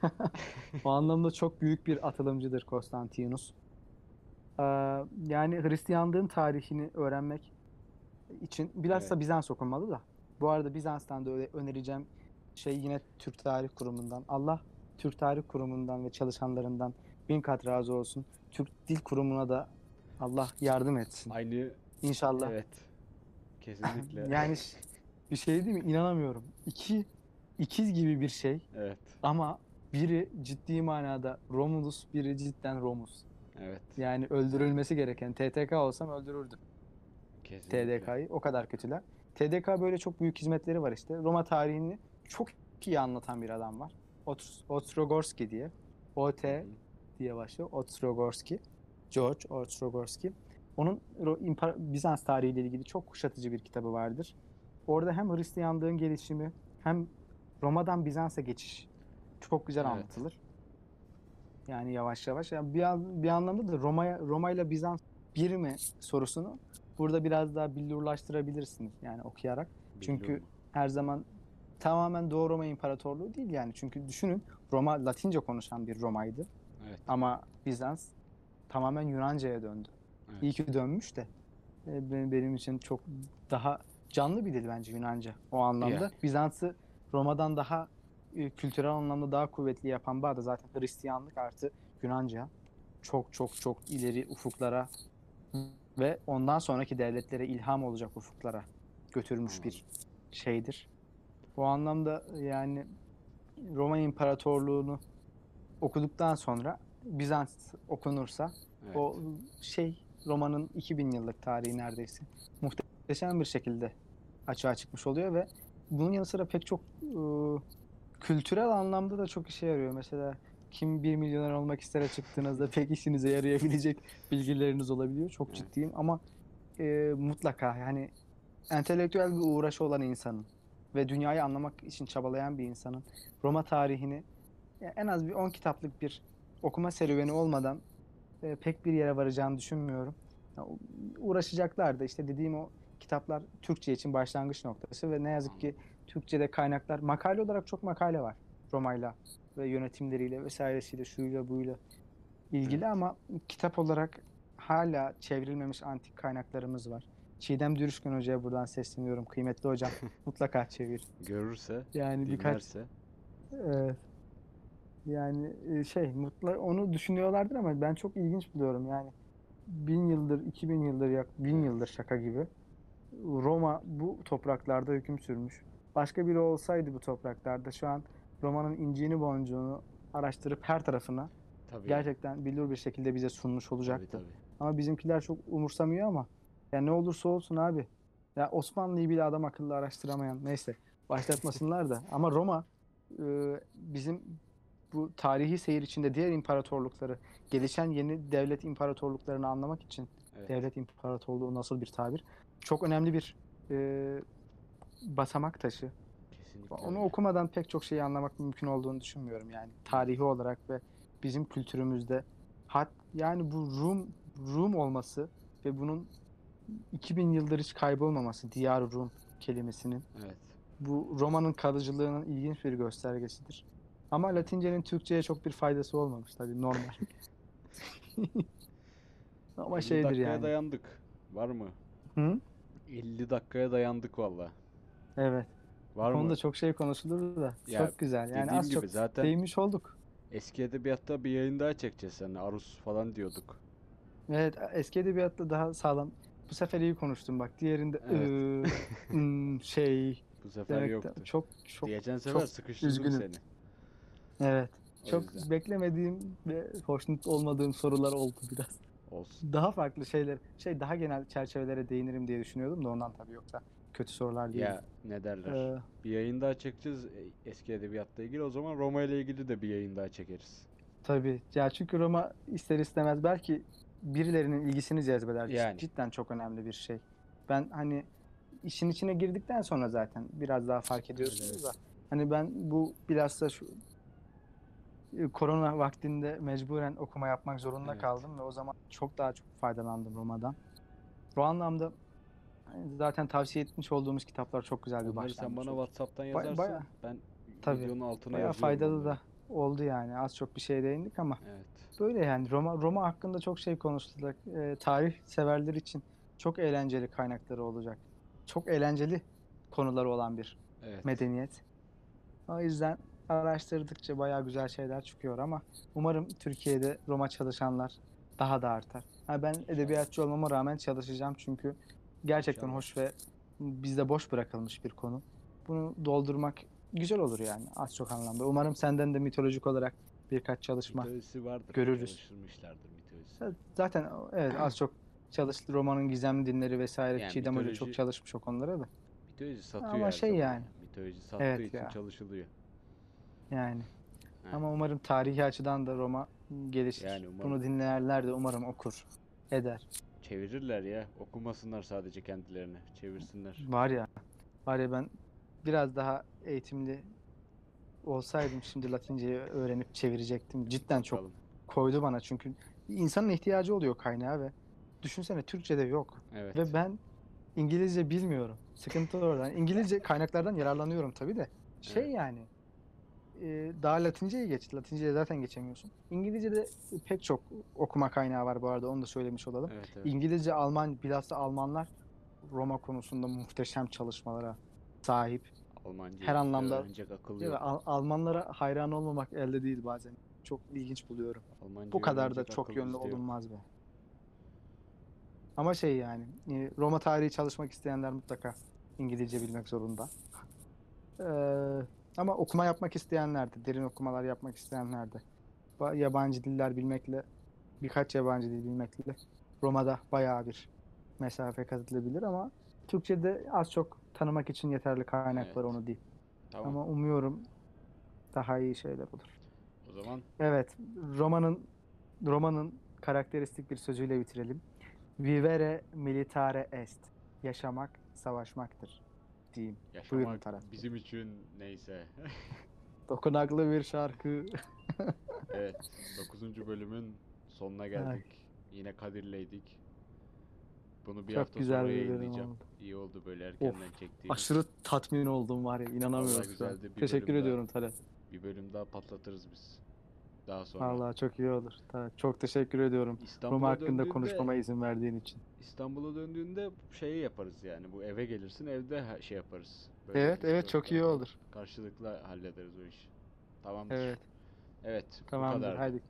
O anlamda çok büyük bir atılımcıdır Konstantinus. Ee, yani Hristiyanlığın tarihini öğrenmek için bilhassa Evet. Bizans okunmalı da. Bu arada Bizans'tan da öyle önereceğim şey yine Türk Tarih Kurumu'ndan. Allah Türk Tarih Kurumu'ndan ve çalışanlarından bin kat razı olsun. Türk Dil Kurumu'na da Allah yardım etsin. Aynı İnşallah. evet. Kesinlikle. Yani bir şey değil mi? İnanamıyorum. İki ikiz gibi bir şey evet. ama biri ciddi manada Romulus, biri cidden Romus. Evet. Yani öldürülmesi gereken TTK olsam öldürürdüm Kesinlikle. TDK'yı. O kadar kötüler. TDK böyle çok büyük hizmetleri var işte. Roma tarihini çok iyi anlatan bir adam var. Ot- Ostrogorski diye. OT Hı diye başlıyor. Ostrogorski. George Ostrogorski. Onun İmpar- Bizans tarihiyle ilgili çok kuşatıcı bir kitabı vardır. Orada hem Hristiyanlığın gelişimi hem Roma'dan Bizans'a geçiş çok güzel Evet. anlatılır. Yani yavaş yavaş. Yani bir, an- bir anlamda da Roma'ya Roma ile Bizans bir mi sorusunu burada biraz daha billurlaştırabilirsiniz yani okuyarak. Çünkü Biliyorum. her zaman tamamen Doğu Roma İmparatorluğu değil yani. Çünkü düşünün Roma Latince konuşan bir Roma'ydı Evet. ama Bizans tamamen Yunanca'ya döndü. Evet. İyi ki dönmüş de e, benim için çok daha canlı bir dil bence Yunanca o anlamda. Yani. Bizans'ı Roma'dan daha e, kültürel anlamda daha kuvvetli yapan bağ da zaten Hristiyanlık artı Yunanca. Çok çok çok ileri ufuklara ve ondan sonraki devletlere ilham olacak ufuklara götürmüş bir şeydir. O anlamda yani Roma İmparatorluğu'nu okuduktan sonra Bizans okunursa Evet. o şey romanın 2000 yıllık tarihi neredeyse muhteşem bir şekilde açığa çıkmış oluyor ve bunun yanı sıra pek çok e, kültürel anlamda da çok işe yarıyor. Mesela kim bir milyoner olmak istere çıktığınızda pek işinize yarayabilecek bilgileriniz olabiliyor. Çok ciddiyim ama e, mutlaka yani entelektüel bir uğraşı olan insanın ve dünyayı anlamak için çabalayan bir insanın Roma tarihini en az bir 10 kitaplık bir okuma serüveni olmadan e, pek bir yere varacağını düşünmüyorum. Ya, u- uğraşacaklar da işte dediğim o kitaplar Türkçe için başlangıç noktası ve ne yazık ki Türkçe'de kaynaklar makale olarak çok makale var Roma'yla ve yönetimleriyle vesairesiyle şuyla buyla ilgili Evet. ama kitap olarak hala çevrilmemiş antik kaynaklarımız var. Çiğdem Dürüşkün Hoca'ya buradan sesleniyorum. Kıymetli hocam mutlaka çevir. Görürse, Yani birkaç dinlerse. Evet. Yani e, şey mutlu onu düşünüyorlardır ama ben çok ilginç buluyorum yani bin yıldır, iki bin yıldır, yak bin yıldır şaka gibi Roma bu topraklarda hüküm sürmüş. Başka biri olsaydı bu topraklarda şu an Roma'nın inciğini boncuğunu araştırıp her tarafına Tabii. gerçekten bilir bir şekilde bize sunmuş Tabii, olacaktı. tabii. Ama bizimkiler çok umursamıyor ama ya ne olursa olsun abi. Ya Osmanlı'yı bile adam akıllı araştıramayan neyse başlatmasınlar da ama Roma e, bizim bu tarihi seyir içinde diğer imparatorlukları gelişen yeni devlet imparatorluklarını anlamak için Evet. devlet imparatorluğu nasıl bir tabir çok önemli bir e, basamak taşı. Kesinlikle Onu öyle. okumadan pek çok şeyi anlamak mümkün olduğunu düşünmüyorum yani tarihi olarak ve bizim kültürümüzde hat yani bu Rum Rum olması ve bunun 2000 yıldır hiç kaybolmaması diyar Rum kelimesinin Evet. bu Roma'nın kalıcılığının ilginç bir göstergesidir. Ama Latince'nin Türkçe'ye çok bir faydası olmamış tabii normal. Ama 50 şeydir yani. dayandık. Var mı? Hı? 50 dakikaya dayandık valla. Evet. Var Bu mı? konuda çok şey konuşulur da Ya, çok güzel. Yani dediğim az gibi çok zaten- değinmiş olduk. Eski edebiyatta bir yayın daha çekeceğiz seninle. Arus falan diyorduk. Evet, eski edebiyatla daha sağlam. Bu sefer iyi konuştum bak. Diğerinde Evet. hmm, şey Bu sefer demek de- yoktu. çok çok Geçen sefer çok sıkıştırdım üzgünüm. seni. evet. O Çok yüzden. beklemediğim ve hoşnut olmadığım sorular oldu biraz. Olsun. Daha farklı şeyler, şey daha genel çerçevelere değinirim diye düşünüyordum da ondan tabii yoksa kötü sorular değil. Ya ne derler? Ee, Bir yayın daha çekeceğiz e, eski edebiyatla ilgili. O zaman Roma ile ilgili de bir yayın daha çekeriz. tabii. Ya çünkü Roma ister istemez belki birilerinin ilgisini cezbeder. Yani. Cidden çok önemli bir şey. Ben hani işin içine girdikten sonra zaten biraz daha fark ediyorsunuz Evet. da. Hani ben bu bilhassa şu korona vaktinde mecburen okuma yapmak zorunda Evet. kaldım ve o zaman çok daha çok faydalandım Roma'dan. Bu anlamda hani zaten tavsiye etmiş olduğumuz kitaplar çok güzel bir başlangıç sen bana oldu. WhatsApp'tan Baya- yazarsan baya- ben Tabii. videonun altına Bayağı faydalı onları. da oldu yani. Az çok bir şey değindik ama Evet. böyle yani Roma Roma hakkında çok şey konuşulacak. Ee, tarih severler için çok eğlenceli kaynakları olacak. Çok eğlenceli konuları olan bir Evet. medeniyet. O yüzden araştırdıkça bayağı güzel şeyler çıkıyor ama umarım Türkiye'de Roma çalışanlar daha da artar. Ha, ben edebiyatçı olmama rağmen çalışacağım çünkü gerçekten hoş ve bizde boş bırakılmış bir konu. Bunu doldurmak güzel olur yani az çok anlamda. Umarım senden de mitolojik olarak birkaç çalışma. Mitolojisi vardır. görürüz. Mitolojisi. Zaten evet az çok çalıştı romanın gizemli dinleri vesaire. Yani Çiğdem Hoca mitoloji- çok çalışmış o konulara da. Mitoloji satıyor Ama şey zaman yani. ya. Mitoloji sattığı Evet için ya. çalışılıyor. Yani. Evet. Ama umarım tarihi açıdan da Roma gelişir. Yani umarım. Bunu dinleyenler de umarım okur, eder. Çevirirler ya. Okumasınlar sadece kendilerini. Çevirsinler. Var ya, var ya ben biraz daha eğitimli olsaydım şimdi Latinceyi öğrenip çevirecektim. Cidden çok Bakalım. koydu bana çünkü insanın ihtiyacı oluyor kaynağı ve düşünsene Türkçe'de yok. Evet. Ve ben İngilizce bilmiyorum. Sıkıntı oradan. İngilizce kaynaklardan yararlanıyorum tabii de. Şey Evet. yani e, daha Latinceyi geç. Latinceyi zaten geçemiyorsun. İngilizce'de pek çok okuma kaynağı var bu arada onu da söylemiş olalım. Evet, evet. İngilizce, Alman, bilhassa Almanlar Roma konusunda muhteşem çalışmalara sahip. Almanca her anlamda- öğrenecek akıl Değil mi? yok. Al- Almanlara hayran olmamak elde değil bazen. Çok ilginç buluyorum. Almanca Bu kadar da çok yönlü yok. olunmaz be. Ama şey yani e, Roma tarihi çalışmak isteyenler mutlaka İngilizce bilmek zorunda. Ee, ama okuma yapmak isteyenler de, derin okumalar yapmak isteyenler de ba- yabancı diller bilmekle birkaç yabancı dil bilmekle Roma'da bayağı bir mesafe kat edilebilir ama Türkçe'de az çok tanımak için yeterli kaynak var Evet. onu değil. Tamam. Ama umuyorum daha iyi şeyler olur. O zaman Evet, romanın romanın karakteristik bir sözüyle bitirelim. Vivere militare est. Yaşamak savaşmaktır Buyurun yaşamak Talat. bizim için neyse. Dokunaklı bir şarkı. Evet, 9. bölümün sonuna geldik. Yine Kadir'leydik. Bunu bir Çok hafta güzel sonra yayınlayacağım. oldu. İyi oldu böyle erkenden çektiğimiz. Aşırı tatmin oldum var ya inanamıyorum. Güzeldi. Bir Teşekkür ediyorum Talat. Bir bölüm daha patlatırız biz. Daha sonra. Vallahi çok iyi olur. Çok teşekkür ediyorum. İstanbul'a Roma hakkında döndüğünde- konuşmama izin verdiğin için. İstanbul'a döndüğünde şeyi yaparız yani. Bu eve gelirsin evde ha- şey yaparız. Evet, biz evet, dört çok iyi olur. Karşılıklı hallederiz o işi. Tamamdır. Evet, Evet, bu tamamdır. kadardı. Haydi.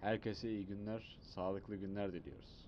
Herkese iyi günler, sağlıklı günler diliyoruz.